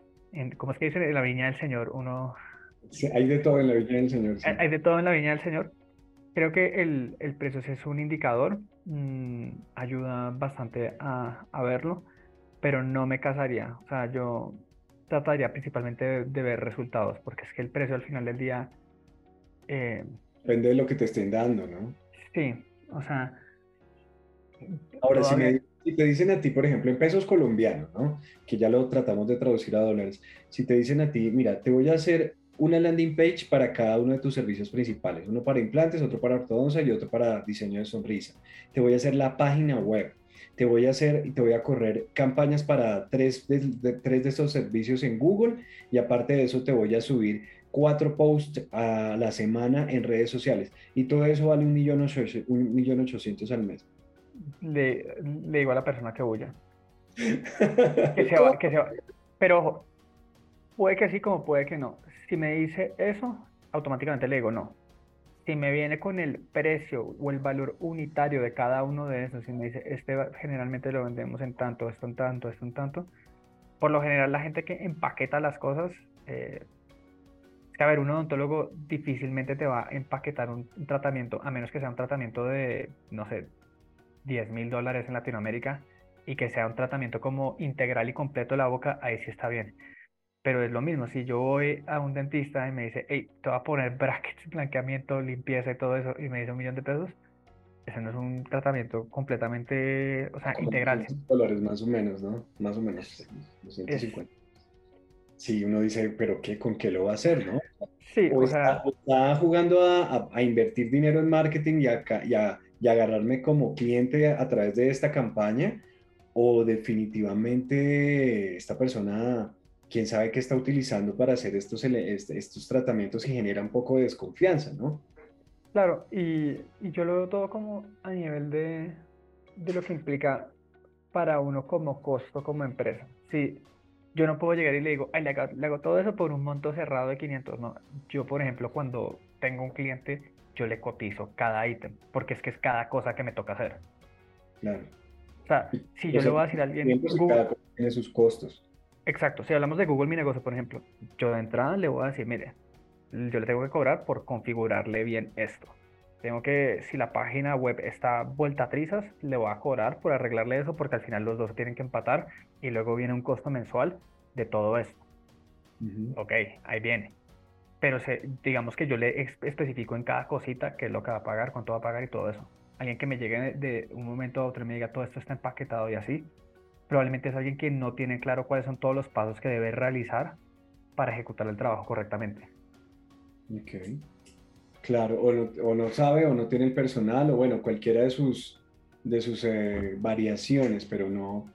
¿Cómo es que dice? En la viña del Señor, uno... Sí, hay de todo en la viña del Señor. Hay de todo en la viña del Señor. Creo que el, el precio es un indicador, mm, ayuda bastante a, a, verlo, pero no me casaría. O sea, yo trataría principalmente de, ver resultados, porque es que el precio al final del día... Eh, Depende de lo que te estén dando, ¿no? Sí, o sea... Ahora, si me, si te dicen a ti, por ejemplo, en pesos colombianos, ¿no? Que ya lo tratamos de traducir a dólares. Si te dicen a ti, mira, te voy a hacer una landing page para cada uno de tus servicios principales, uno para implantes, otro para ortodoncia y otro para diseño de sonrisa. Te voy a hacer la página web, te voy a hacer y te voy a correr campañas para tres de, de servicios en Google y aparte de eso te voy a subir cuatro posts a la semana en redes sociales y todo eso vale un millón ochocientos al mes. Le, le, digo a la persona que huya. que se va, que se va. Pero puede que sí como puede que no. Si me dice eso, automáticamente le digo no. Si me viene con el precio o el valor unitario de cada uno de esos, y me dice, este generalmente lo vendemos en tanto, esto en tanto, esto en tanto, por lo general la gente que empaqueta las cosas, eh, es que a ver, un odontólogo difícilmente te va a empaquetar un, tratamiento, a menos que sea un tratamiento de, no sé, 10 mil dólares en Latinoamérica y que sea un tratamiento como integral y completo de la boca, ahí sí está bien. Pero es lo mismo, si yo voy a un dentista y me dice, hey, te voy a poner brackets, blanqueamiento, limpieza y todo eso, y me dice un millón de pesos, ese no es un tratamiento completamente, o sea, integral. dólares más o menos, ¿no? Más o menos, 250. Sí, uno dice, pero qué, ¿con qué lo va a hacer, no? Sí, o, sea... Está, jugando a, a, invertir dinero en marketing y a, y, a, y agarrarme como cliente a través de esta campaña, o definitivamente esta persona quién sabe qué está utilizando para hacer estos, estos tratamientos y genera un poco de desconfianza, ¿no? Claro, y, y yo lo veo todo como a nivel de, de, lo que implica para uno como costo, como empresa. Si yo no puedo llegar y le digo, Ay, le, hago, todo eso por un monto cerrado de 500, no. Yo, por ejemplo, cuando tengo un cliente, yo le cotizo cada ítem, porque es que es cada cosa que me toca hacer. Claro. O sea, si yo le voy a decir a alguien... Google, tiene sus costos. Exacto, si hablamos de Google Mi Negocio, por ejemplo, yo de entrada le voy a decir, mire, yo le tengo que cobrar por configurarle bien esto. Tengo que, si la página web está vuelta a trizas, le voy a cobrar por arreglarle eso porque al final los dos tienen que empatar y luego viene un costo mensual de todo esto. Ok, ahí viene. Pero digamos que yo le especifico en cada cosita qué es lo que va a pagar, cuánto va a pagar y todo eso. Alguien que me llegue de un momento a otro y me diga todo esto está empaquetado y así, probablemente es alguien que no tiene claro cuáles son todos los pasos que debe realizar para ejecutar el trabajo correctamente. Ok. Claro, o no, sabe o no tiene el personal o bueno, cualquiera de sus, de sus eh, variaciones, pero no.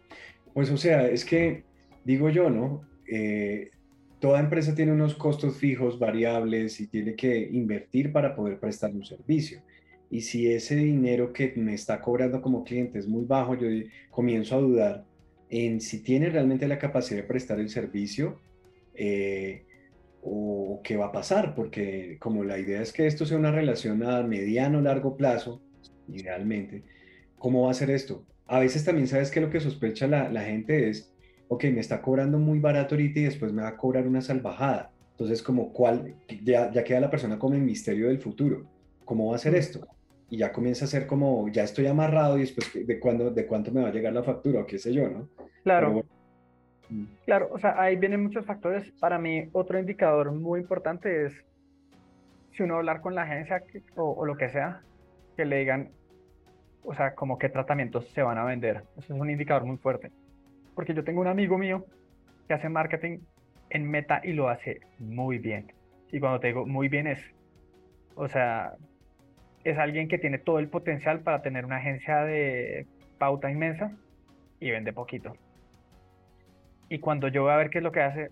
Pues o sea, es que digo yo, ¿no? Eh, toda empresa tiene unos costos fijos, variables y tiene que invertir para poder prestar un servicio. Y si ese dinero que me está cobrando como cliente es muy bajo, yo comienzo a dudar en si tiene realmente la capacidad de prestar el servicio eh, o qué va a pasar, porque como la idea es que esto sea una relación a mediano largo plazo, idealmente, ¿cómo va a ser esto? A veces también sabes que lo que sospecha la gente es, ok, me está cobrando muy barato ahorita y después me va a cobrar una salvajada. Entonces, como cuál, ya, ya queda la persona como el misterio del futuro. ¿Cómo va a ser esto? y ya comienza a ser como, ya estoy amarrado y después de, cuándo, de cuánto me va a llegar la factura o qué sé yo, ¿no? Claro. Mm. Claro, o sea, ahí vienen muchos factores. Para mí, otro indicador muy importante es si uno hablar con la agencia o, lo que sea, que le digan, o sea, como qué tratamientos se van a vender. Eso es un indicador muy fuerte. Porque yo tengo un amigo mío que hace marketing en Meta y lo hace muy bien. Y cuando te digo muy bien es, o sea, es alguien que tiene todo el potencial para tener una agencia de pauta inmensa y vende poquito. Y cuando yo voy a ver qué es lo que hace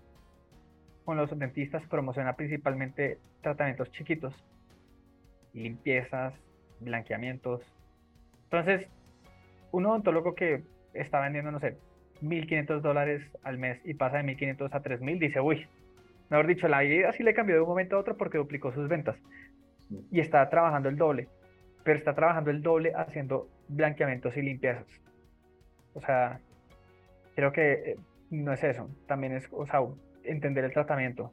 con los dentistas, promociona principalmente tratamientos chiquitos, limpiezas, blanqueamientos. Entonces, un odontólogo que está vendiendo, no sé, 1.500 dólares al mes y pasa de 1.500 a 3.000, dice, uy, mejor dicho, la vida sí le cambió de un momento a otro porque duplicó sus ventas y está trabajando el doble, pero está trabajando el doble haciendo blanqueamientos y limpiezas. O sea, creo que eh, no es eso, también es, o sea, entender el tratamiento.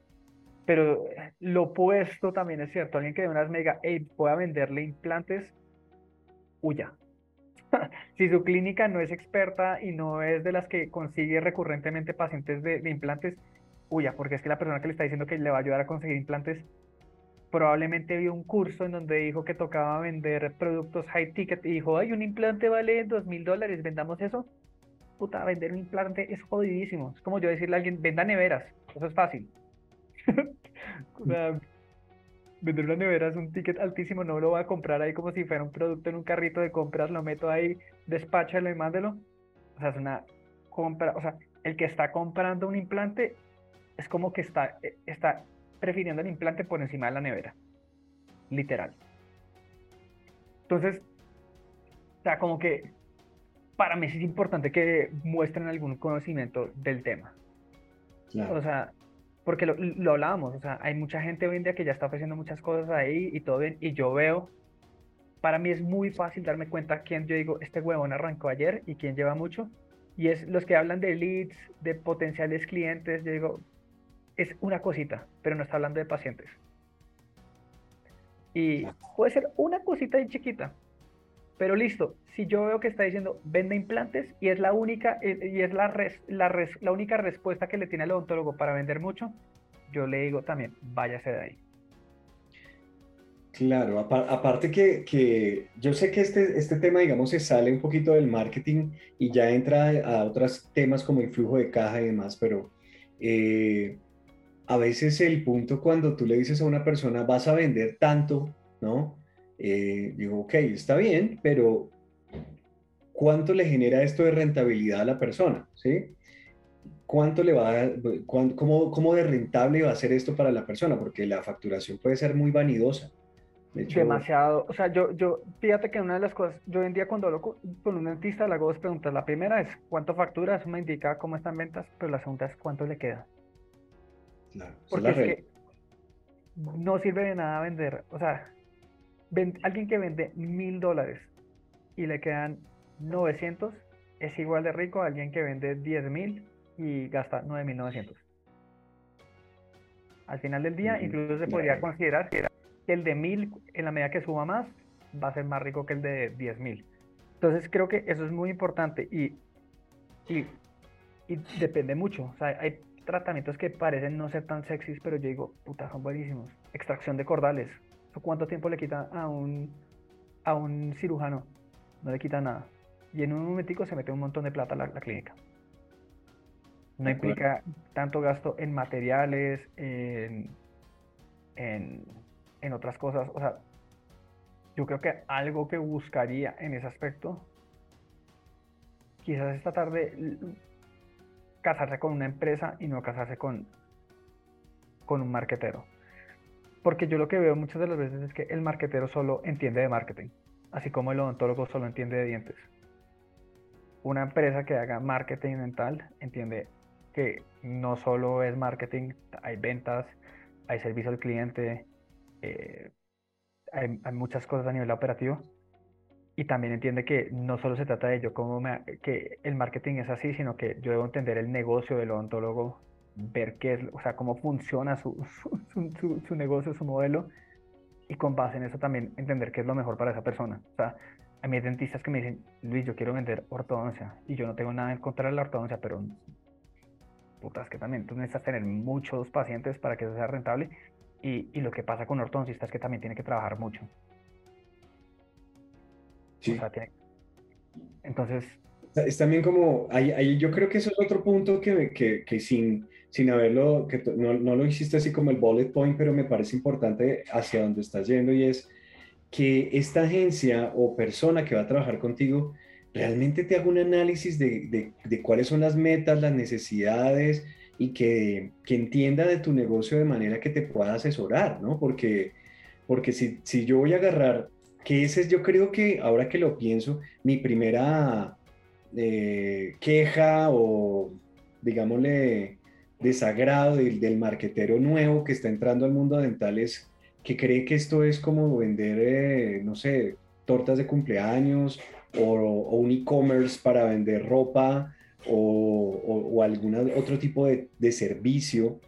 Pero lo opuesto también es cierto, alguien que de unas mega, hey, pueda venderle implantes, huya. si su clínica no es experta y no es de las que consigue recurrentemente pacientes de, implantes, huya, porque es que la persona que le está diciendo que le va a ayudar a conseguir implantes probablemente vio un curso en donde dijo que tocaba vender productos high ticket y dijo, ay, un implante vale dos mil dólares, vendamos eso. Puta, vender un implante es jodidísimo. Es como yo decirle a alguien, venda neveras, eso es fácil. vender una nevera es un ticket altísimo, no lo voy a comprar ahí como si fuera un producto en un carrito de compras, lo meto ahí, despáchalo y mándelo. O sea, es una compra, o sea, el que está comprando un implante es como que está, eh, está prefiriendo el implante por encima de la nevera. Literal. Entonces, o sea, como que para mí es importante que muestren algún conocimiento del tema. O sea, porque lo, lo, hablábamos, o sea, hay mucha gente hoy en día que ya está ofreciendo muchas cosas ahí y todo bien, y yo veo, para mí es muy fácil darme cuenta quién yo digo, este huevón arrancó ayer y quién lleva mucho, y es los que hablan de leads, de potenciales clientes, yo digo, es una cosita, pero no está hablando de pacientes. Y puede ser una cosita y chiquita, pero listo, si yo veo que está diciendo vende implantes y es la única, eh, y es la, la, la única respuesta que le tiene el odontólogo para vender mucho, yo le digo también, váyase de ahí. Claro, aparte que, que, yo sé que este, este tema, digamos, se sale un poquito del marketing y ya entra a otros temas como el flujo de caja y demás, pero eh, a veces el punto cuando tú le dices a una persona, vas a vender tanto, ¿no? Eh, digo, ok, está bien, pero ¿cuánto le genera esto de rentabilidad a la persona? ¿Sí? ¿Cuánto le va a, cómo, cómo de rentable va a ser esto para la persona? Porque la facturación puede ser muy vanidosa. Demasiado. O sea, yo, yo, fíjate que una de las cosas, yo hoy en día cuando hablo con un dentista le hago dos preguntas. La primera es cuánto factura, eso me indica cómo están ventas, pero la segunda es cuánto le queda. Claro, Porque es que no sirve de nada vender. O sea, alguien que vende mil dólares y le quedan 900 es igual de rico a alguien que vende 10 mil y gasta 9.900. Al final del día, incluso se podría considerar que el de 1000, en la medida que suba más, va a ser más rico que el de 10.000. Entonces creo que eso es muy importante y, y, y, depende mucho. O sea, hay tratamientos que parecen no ser tan sexys, pero yo digo, puta, son buenísimos. Extracción de cordales. ¿Cuánto tiempo le quita a un, a un cirujano? No le quita nada. Y en un momentico se mete un montón de plata a la, clínica. No implica tanto gasto en materiales, en, en, en otras cosas. O sea, yo creo que algo que buscaría en ese aspecto, quizás esta tarde casarse con una empresa y no casarse con, con un marquetero. Porque yo lo que veo muchas de las veces es que el marquetero solo entiende de marketing, así como el odontólogo solo entiende de dientes. Una empresa que haga marketing dental entiende que no solo es marketing, hay ventas, hay servicio al cliente, eh, hay, muchas cosas a nivel operativo y también entiende que no solo se trata de ello, como que el marketing es así, sino que yo debo entender el negocio del odontólogo, ver qué es, o sea, cómo funciona su, su, su, negocio, su modelo, y con base en eso también entender qué es lo mejor para esa persona. O sea, a mí hay dentistas que me dicen, Luis, yo quiero vender ortodoncia, y yo no tengo nada en contra de la ortodoncia, pero putas que también tú necesitas tener muchos pacientes para que eso sea rentable, y, y lo que pasa con ortodoncistas es que también tiene que trabajar mucho. Entonces... Es también como, ahí, yo creo que eso es otro punto que, que, que sin, sin haberlo, que no, no, lo hiciste así como el bullet point, pero me parece importante hacia donde estás yendo y es que esta agencia o persona que va a trabajar contigo realmente te haga un análisis de, de, de cuáles son las metas, las necesidades y que, que, entienda de tu negocio de manera que te pueda asesorar, ¿no? Porque, porque si, si yo voy a agarrar que ese es yo creo que ahora que lo pienso, mi primera eh, queja o digámosle desagrado del, del, marquetero nuevo que está entrando al mundo dental es que cree que esto es como vender, eh, no sé, tortas de cumpleaños o, un e-commerce para vender ropa o, algún otro tipo de servicio.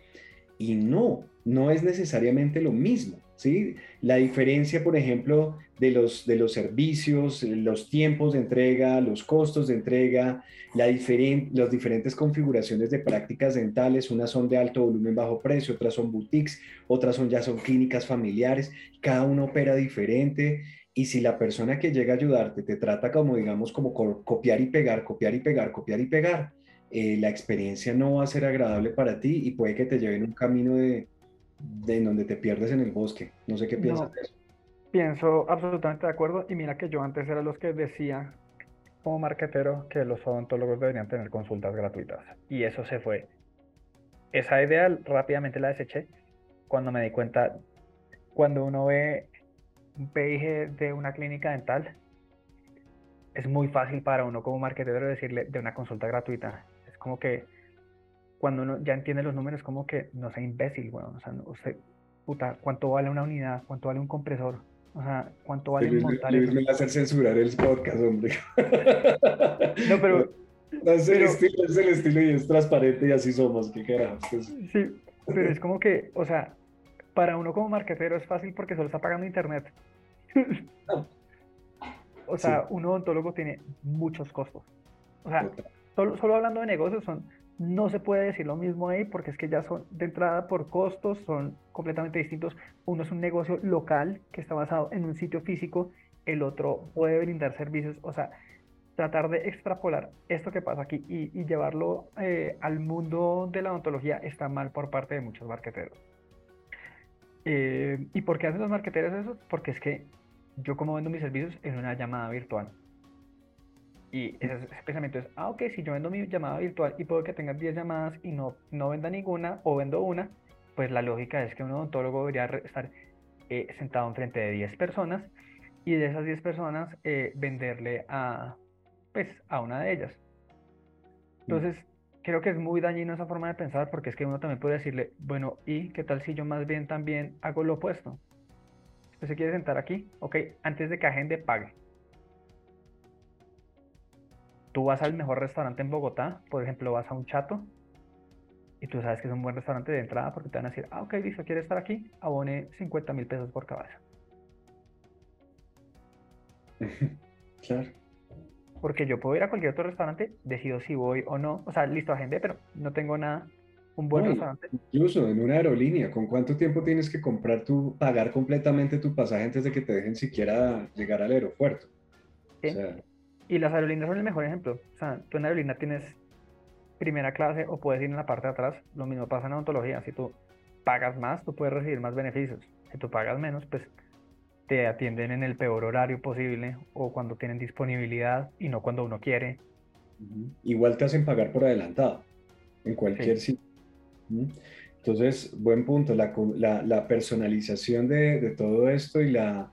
Y no, no es necesariamente lo mismo. ¿Sí? La diferencia, por ejemplo, de los, de los servicios, los tiempos de entrega, los costos de entrega, la las diferentes configuraciones de prácticas dentales, unas son de alto volumen, bajo precio, otras son boutiques, otras son ya son clínicas familiares, cada uno opera diferente. Y si la persona que llega a ayudarte te trata como, digamos, como copiar y pegar, copiar y pegar, copiar y pegar, eh, la experiencia no va a ser agradable para ti y puede que te lleven un camino de, de donde te pierdes en el bosque. No sé qué piensas de eso. Pienso absolutamente de acuerdo y mira que yo antes era los que decía como marquetero que los odontólogos deberían tener consultas gratuitas y eso se fue. Esa idea rápidamente la deseché cuando me di cuenta, cuando uno ve un PIG de una clínica dental, es muy fácil para uno como marquetero decirle de una consulta gratuita. Es como que cuando uno ya entiende los números, como que no sea imbécil, weón. O sea, usted, puta, ¿cuánto vale una unidad? ¿Cuánto vale un compresor? O sea, ¿cuánto vale Luis, montar Luis me va a hacer censurar el podcast, hombre. No, pero... No, es, el estilo, es el estilo y es transparente y así somos, qué carajo. Pues. Sí, pero es como que, o sea, para uno como marquetero es fácil porque solo está pagando internet. O sea, un odontólogo tiene muchos costos. O sea, solo, solo hablando de negocios son no se puede decir lo mismo ahí porque es que ya son de entrada por costos, son completamente distintos. Uno es un negocio local que está basado en un sitio físico, el otro puede brindar servicios, o sea, tratar de extrapolar esto que pasa aquí y, llevarlo eh, al mundo de la odontología está mal por parte de muchos marqueteros. Eh, ¿Y por qué hacen los marqueteros eso? Porque es que yo como vendo mis servicios en una llamada virtual. Y ese, pensamiento es, ah, ok, si yo vendo mi llamada virtual y puedo que tenga 10 llamadas y no, no venda ninguna o vendo una, pues la lógica es que un odontólogo debería estar eh, sentado enfrente de 10 personas y de esas 10 personas eh, venderle a, pues, a una de ellas. Entonces, creo que es muy dañino esa forma de pensar porque es que uno también puede decirle, bueno, ¿y qué tal si yo más bien también hago lo opuesto? Usted se quiere sentar aquí, ok, antes de que agende, pague tú vas al mejor restaurante en Bogotá, por ejemplo, vas a un chato, y tú sabes que es un buen restaurante de entrada porque te van a decir, ah, ok, listo, ¿quieres estar aquí? Abone 50 mil pesos por cabeza. Claro. Porque yo puedo ir a cualquier otro restaurante, decido si voy o no. O sea, listo, agendé, pero no tengo nada. Un buen restaurante. Incluso en una aerolínea, ¿con cuánto tiempo tienes que comprar tu, pagar completamente tu pasaje antes de que te dejen siquiera llegar al aeropuerto? O sea, y las aerolíneas son el mejor ejemplo. O sea, tú en aerolínea tienes primera clase o puedes ir en la parte de atrás. Lo mismo pasa en odontología. Si tú pagas más, tú puedes recibir más beneficios. Si tú pagas menos, pues te atienden en el peor horario posible o cuando tienen disponibilidad y no cuando uno quiere. Igual te hacen pagar por adelantado en cualquier sitio. Entonces, buen punto, la, la, personalización de, de, todo esto y la,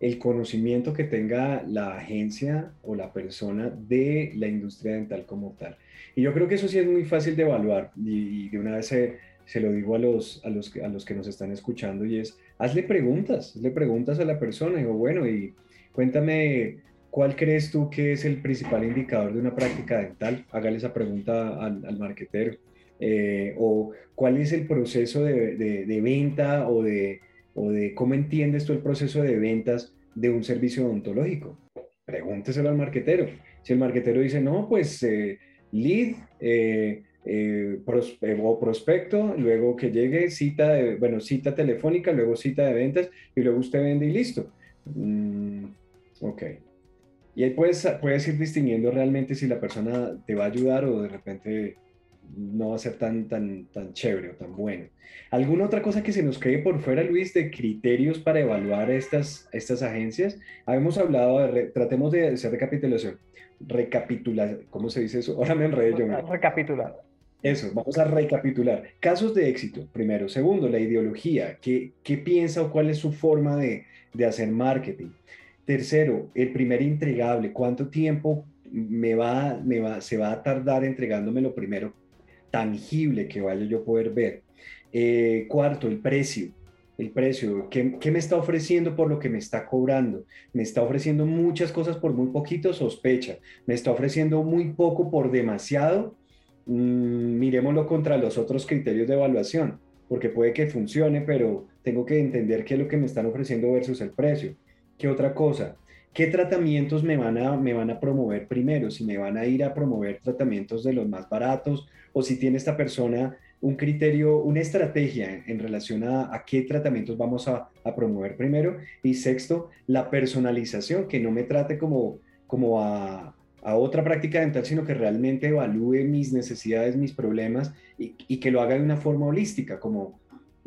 el conocimiento que tenga la agencia o la persona de la industria dental como tal. Y yo creo que eso sí es muy fácil de evaluar y, de una vez se, lo digo a los, a, los, a los que nos están escuchando y es, hazle preguntas, hazle preguntas a la persona. Digo, bueno, y cuéntame, ¿cuál crees tú que es el principal indicador de una práctica dental? Hágale esa pregunta al, al marquetero. Eh, o cuál es el proceso de, de venta o de o de cómo entiendes tú el proceso de ventas de un servicio odontológico. Pregúnteselo al marquetero. Si el marquetero dice, no, pues eh, lead eh, eh, o prospecto, luego que llegue cita, de, bueno, cita telefónica, luego cita de ventas y luego usted vende y listo. Mm, ok. Y ahí puedes, puedes ir distinguiendo realmente si la persona te va a ayudar o de repente no va a ser tan, tan, tan chévere o tan bueno. ¿Alguna otra cosa que se nos quede por fuera, Luis, de criterios para evaluar estas, estas agencias? Habíamos hablado, de, tratemos de hacer recapitulación. Recapitular, ¿cómo se dice eso? Ahora me enredé yo. Recapitular. Eso, vamos a recapitular. Casos de éxito, primero. Segundo, la ideología. ¿Qué, qué piensa o cuál es su forma de, de hacer marketing? Tercero, el primer entregable. ¿Cuánto tiempo me va, me va, se va a tardar entregándome lo primero tangible que vaya yo a poder ver. Eh, cuarto, el precio. El precio, ¿qué, ¿qué, me está ofreciendo por lo que me está cobrando? ¿Me está ofreciendo muchas cosas por muy poquito? Sospecha. ¿Me está ofreciendo muy poco por demasiado? Mm, miremoslo contra los otros criterios de evaluación. porque puede que funcione, pero tengo que entender qué es lo que me están ofreciendo versus el precio. ¿Qué otra cosa? ¿Qué tratamientos me van, a, me van a promover primero? Si me van a ir a promover tratamientos de los más baratos o si tiene esta persona un criterio, una estrategia en, relación a, a, qué tratamientos vamos a, a, promover primero. Y sexto, la personalización, que no me trate como, como a, a otra práctica dental, sino que realmente evalúe mis necesidades, mis problemas y, y que lo haga de una forma holística, como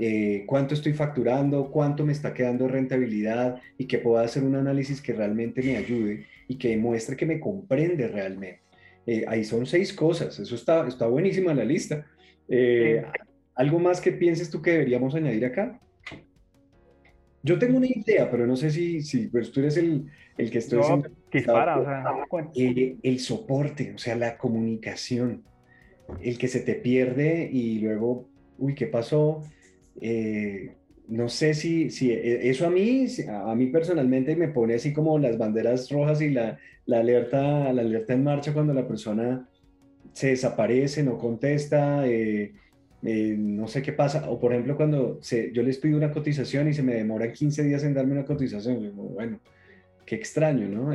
eh, cuánto estoy facturando, cuánto me está quedando rentabilidad y que pueda hacer un análisis que realmente me ayude y que demuestre que me comprende realmente. Eh, ahí son seis cosas, eso está, está buenísima la lista. Eh, ¿Algo más que pienses tú que deberíamos añadir acá? Yo tengo una idea, pero no sé si, si pues tú eres el, el que estoy no, Dispara, o sea, el, el soporte, o sea, la comunicación, el que se te pierde y luego, uy, ¿qué pasó? Eh, no sé si, si e, eso a mí, a mí personalmente me pone así como las banderas rojas y la, la, alerta, la alerta en marcha cuando la persona se desaparece, no contesta, eh, eh, no sé qué pasa. O por ejemplo, cuando se, yo les pido una cotización y se me demora 15 días en darme una cotización, bueno, qué extraño, ¿no?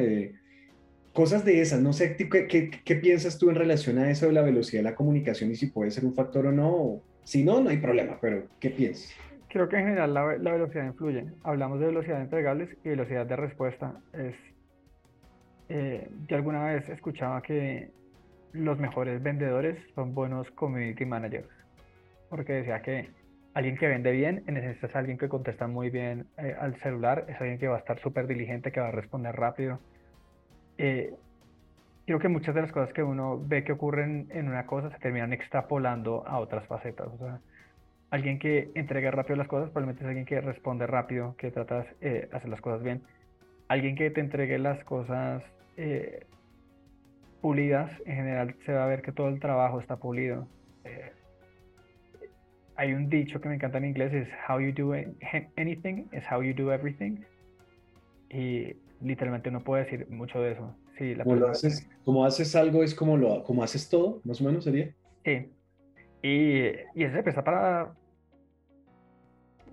Cosas de esas, no sé, ¿qué, ¿qué, qué, piensas tú en relación a eso de la velocidad de la comunicación y si puede ser un factor o no? Si no, no hay problema, pero ¿qué piensas? Creo que en general la, velocidad influye. Hablamos de velocidad entregables y velocidad de respuesta. Es, eh, yo alguna vez escuchaba que los mejores vendedores son buenos community managers, porque decía que alguien que vende bien, en esencia es alguien que contesta muy bien eh, al celular, es alguien que va a estar súper diligente, que va a responder rápido. Eh, creo que muchas de las cosas que uno ve que ocurren en una cosa se terminan extrapolando a otras facetas. O sea, alguien que entrega rápido las cosas probablemente es alguien que responde rápido, que trata de eh, hacer las cosas bien. Alguien que te entregue las cosas pulidas, en general se va a ver que todo el trabajo está pulido. Eh, hay un dicho que me encanta en inglés, es how you do anything is how you do everything. Y literalmente no puede decir mucho de eso. Sí, la como, haces, como haces algo es como, lo, como haces todo, más o menos sería. Sí. Y, y eso empieza para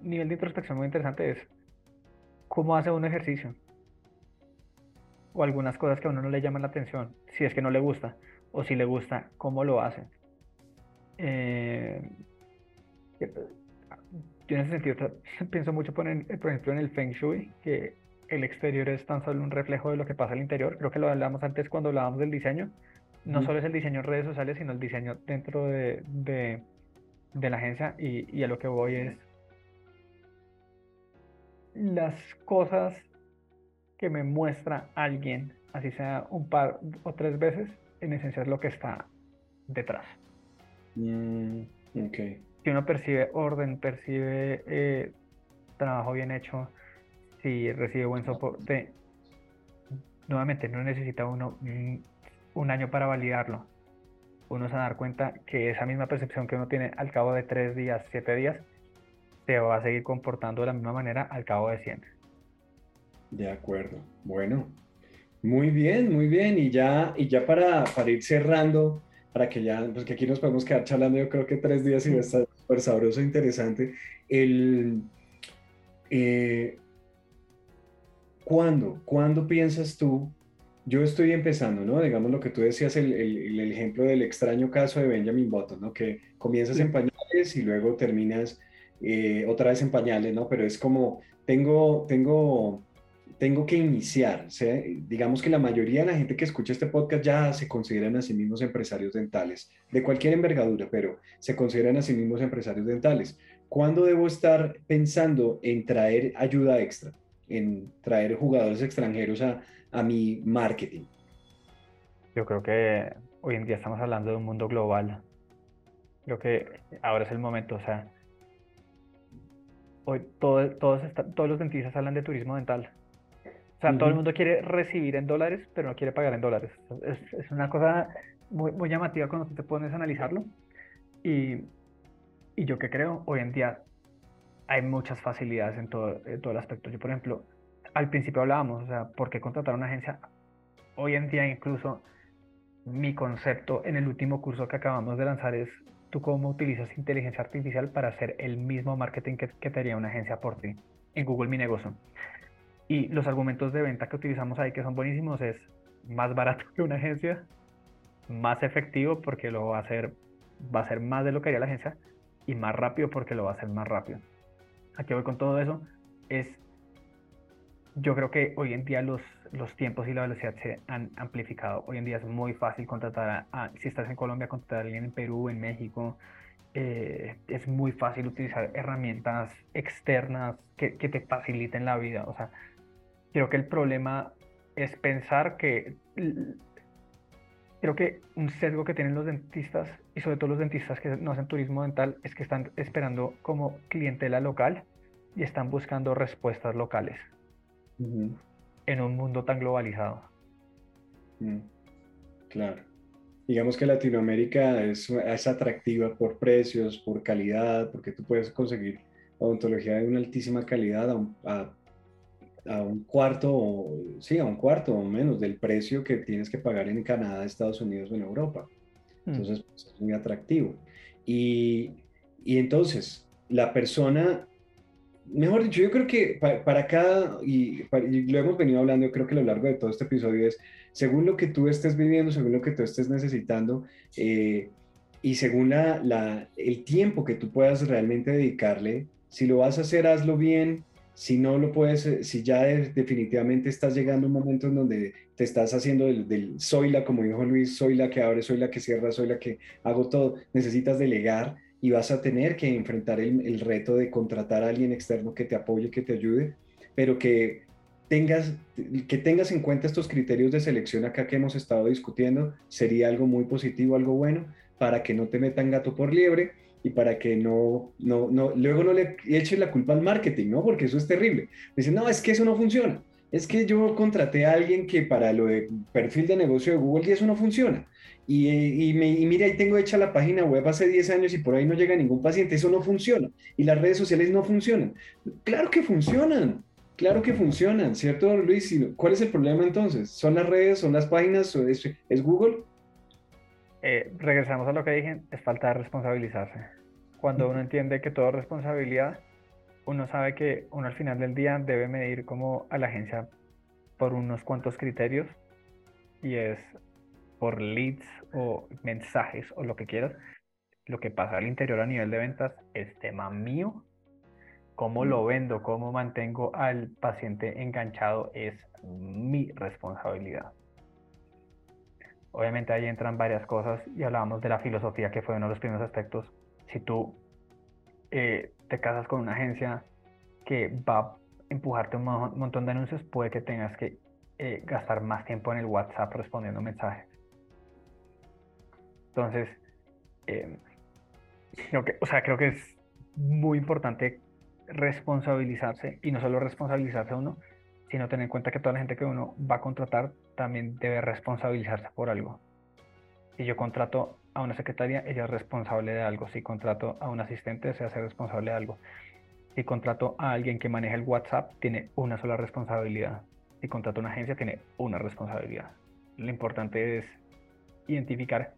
nivel de introspección muy interesante es cómo hace un ejercicio o algunas cosas que a uno no le llaman la atención, si es que no le gusta, o si le gusta, cómo lo hace. Eh, yo en ese sentido pienso mucho, por, ejemplo, en el Feng Shui, que el exterior es tan solo un reflejo de lo que pasa al interior. Creo que lo hablamos antes cuando hablábamos del diseño. No solo es el diseño en redes sociales, sino el diseño dentro de, de, la agencia. Y, y a lo que voy es las cosas que me muestra alguien, así sea un par o tres veces, en esencia es lo que está detrás. Mm, si uno percibe orden, percibe eh, trabajo bien hecho, si recibe buen soporte, nuevamente no necesita uno un año para validarlo. Uno se va a dar cuenta que esa misma percepción que uno tiene al cabo de tres días, siete días, se va a seguir comportando de la misma manera al cabo de 100. De acuerdo. Bueno, muy bien, muy bien. Y ya, y ya para, para ir cerrando, para que ya, pues que aquí nos podemos quedar charlando, yo creo que tres días y va a estar súper sabroso, e interesante. El, eh, ¿Cuándo? ¿Cuándo piensas tú? Yo estoy empezando, ¿no? Digamos lo que tú decías, el, el, el ejemplo del extraño caso de Benjamin Button, ¿no? Que comienzas en pañales y luego terminas eh, otra vez en pañales, ¿no? Pero es como, tengo, tengo tengo que iniciar. digamos que la mayoría de la gente que escucha este podcast ya se consideran a sí mismos empresarios dentales, de cualquier envergadura, pero se consideran a sí mismos empresarios dentales. ¿Cuándo debo estar pensando en traer ayuda extra, en traer jugadores extranjeros a, a mi marketing? Yo creo que hoy en día estamos hablando de un mundo global. Creo que ahora es el momento, o sea, hoy todos, todos los dentistas hablan de turismo dental o sea, todo el mundo quiere recibir en dólares, pero no quiere pagar en dólares. Es, es una cosa muy, muy llamativa cuando tú te pones a analizarlo. Y, y yo que creo, hoy en día hay muchas facilidades en todo, en todo el aspecto. Yo, por ejemplo, al principio hablábamos, o sea, ¿por qué contratar una agencia? Hoy en día incluso mi concepto en el último curso que acabamos de lanzar es tú cómo utilizas inteligencia artificial para hacer el mismo marketing que, que te haría una agencia por ti en Google Mi Negocio. Y los argumentos de venta que utilizamos ahí, que son buenísimos, es más barato que una agencia, más efectivo porque lo va a hacer, va a ser más de lo que haría la agencia y más rápido porque lo va a hacer más rápido. Aquí voy con todo eso. Es, yo creo que hoy en día los, los tiempos y la velocidad se han amplificado. Hoy en día es muy fácil contratar a, si estás en Colombia, contratar a alguien en Perú, en México. Eh, es muy fácil utilizar herramientas externas que, que te faciliten la vida. O sea, creo que el problema es pensar que creo que un sesgo que tienen los dentistas y sobre todo los dentistas que no hacen turismo dental es que están esperando como clientela local y están buscando respuestas locales en un mundo tan globalizado. Mm. Claro. Digamos que Latinoamérica es, es, atractiva por precios, por calidad, porque tú puedes conseguir odontología de una altísima calidad a, a a un cuarto, o, sí, a un cuarto o menos del precio que tienes que pagar en Canadá, Estados Unidos o en Europa. Mm. Entonces, pues, es muy atractivo. Y, y, entonces, la persona, mejor dicho, yo creo que para, cada, y, lo hemos venido hablando, yo creo que a lo largo de todo este episodio es, según lo que tú estés viviendo, según lo que tú estés necesitando, eh, y según la, la, el tiempo que tú puedas realmente dedicarle, si lo vas a hacer, hazlo bien, si no lo puedes, eh, si ya definitivamente estás llegando a un momento en donde te estás haciendo del, soy la, como dijo Luis, soy la que abre, soy la que cierra, soy la que hago todo, necesitas delegar y vas a tener que enfrentar el, reto de contratar a alguien externo que te apoye, que te ayude, pero que tengas, que tengas en cuenta estos criterios de selección acá que hemos estado discutiendo, sería algo muy positivo, algo bueno, para que no te metan gato por liebre y para que no, no, no, luego no le echen la culpa al marketing, ¿no? Porque eso es terrible. dicen, no, es que eso no funciona. Es que yo contraté a alguien que para lo de perfil de negocio de Google y eso no funciona. Y, y, me, y mira, ahí tengo hecha la página web hace 10 años y por ahí no llega ningún paciente. Eso no funciona. Y las redes sociales no funcionan. Claro que funcionan. Claro que funcionan, ¿cierto, Luis? ¿Cuál es el problema entonces? ¿Son las redes, son las páginas, es, es Google? Eh, regresamos a lo que dije, es falta de responsabilizarse. Cuando uno entiende que todo es responsabilidad, uno sabe que uno al final del día debe medir como a la agencia por unos cuantos criterios y es por leads o mensajes o lo que quieras. Lo que pasa al interior a nivel de ventas es tema mío. Cómo lo vendo, cómo mantengo al paciente enganchado es mi responsabilidad. Obviamente ahí entran varias cosas y hablábamos de la filosofía que fue uno de los primeros aspectos. Si tú eh, te casas con una agencia que va a empujarte un montón de anuncios, puede que tengas que eh, gastar más tiempo en el WhatsApp respondiendo mensajes. Entonces, eh, creo que, o sea, creo que es muy importante responsabilizarse y no solo responsabilizarse a uno, sino tener en cuenta que toda la gente que uno va a contratar también debe responsabilizarse por algo. Si yo contrato a una secretaria, ella es responsable de algo. Si contrato a un asistente, se hace responsable de algo. Si contrato a alguien que maneja el WhatsApp, tiene una sola responsabilidad. Si contrato a una agencia, tiene una responsabilidad. Lo importante es identificar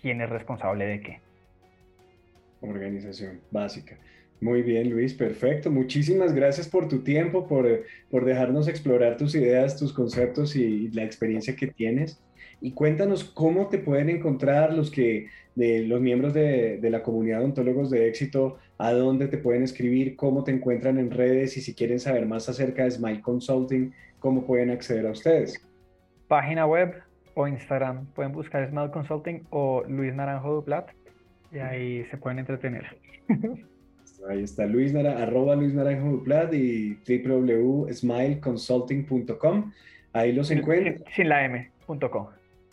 quién es responsable de qué. Organización básica. Muy bien, Luis, perfecto. Muchísimas gracias por tu tiempo, por, por dejarnos explorar tus ideas, tus conceptos y, la experiencia que tienes. Y cuéntanos cómo te pueden encontrar los que de los miembros de, de, la comunidad de ontólogos de éxito, a dónde te pueden escribir, cómo te encuentran en redes y si quieren saber más acerca de Smile Consulting, cómo pueden acceder a ustedes. Página web o Instagram, pueden buscar Smile Consulting o Luis Naranjo Duplat y ahí se pueden entretener. Ahí está Luis Nara, arroba Luis Naranjo Duplat y www.smileconsulting.com. Ahí los encuentran. Sin, la M, punto com.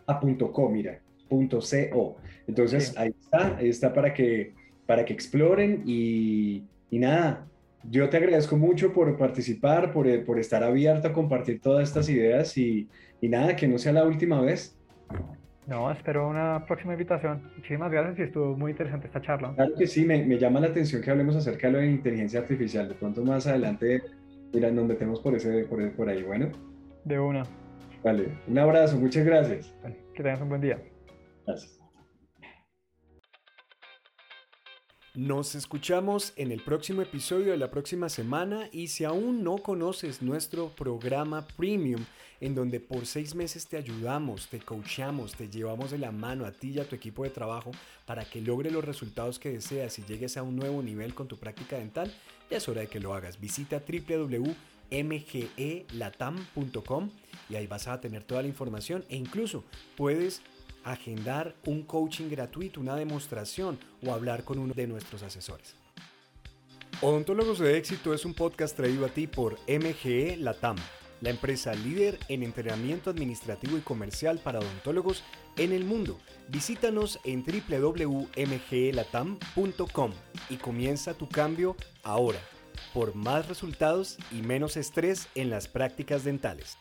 Ah, punto com, mira, punto co. Entonces ahí está, ahí está para que, para que exploren y, y nada, yo te agradezco mucho por participar, por, por estar abierto a compartir todas estas ideas y, y nada, que no sea la última vez. No, espero una próxima invitación. Muchísimas gracias y estuvo muy interesante esta charla. Claro que sí, me, llama la atención que hablemos acerca de la inteligencia artificial. De pronto más adelante, mira, nos metemos por, ese, por, por ahí. Bueno. De una. Vale, un abrazo, muchas gracias. que tengas un buen día. Gracias. Nos escuchamos en el próximo episodio de la próxima semana y si aún no conoces nuestro programa Premium, en donde por seis meses te ayudamos, te coachamos, te llevamos de la mano a ti y a tu equipo de trabajo para que logre los resultados que deseas y llegues a un nuevo nivel con tu práctica dental, ya es hora de que lo hagas. Visita www.mgelatam.com y ahí vas a tener toda la información e incluso puedes agendar un coaching gratuito, una demostración o hablar con uno de nuestros asesores. Odontólogos de éxito es un podcast traído a ti por MGE Latam, la empresa líder en entrenamiento administrativo y comercial para odontólogos en el mundo. Visítanos en www.mgelatam.com y comienza tu cambio ahora por más resultados y menos estrés en las prácticas dentales.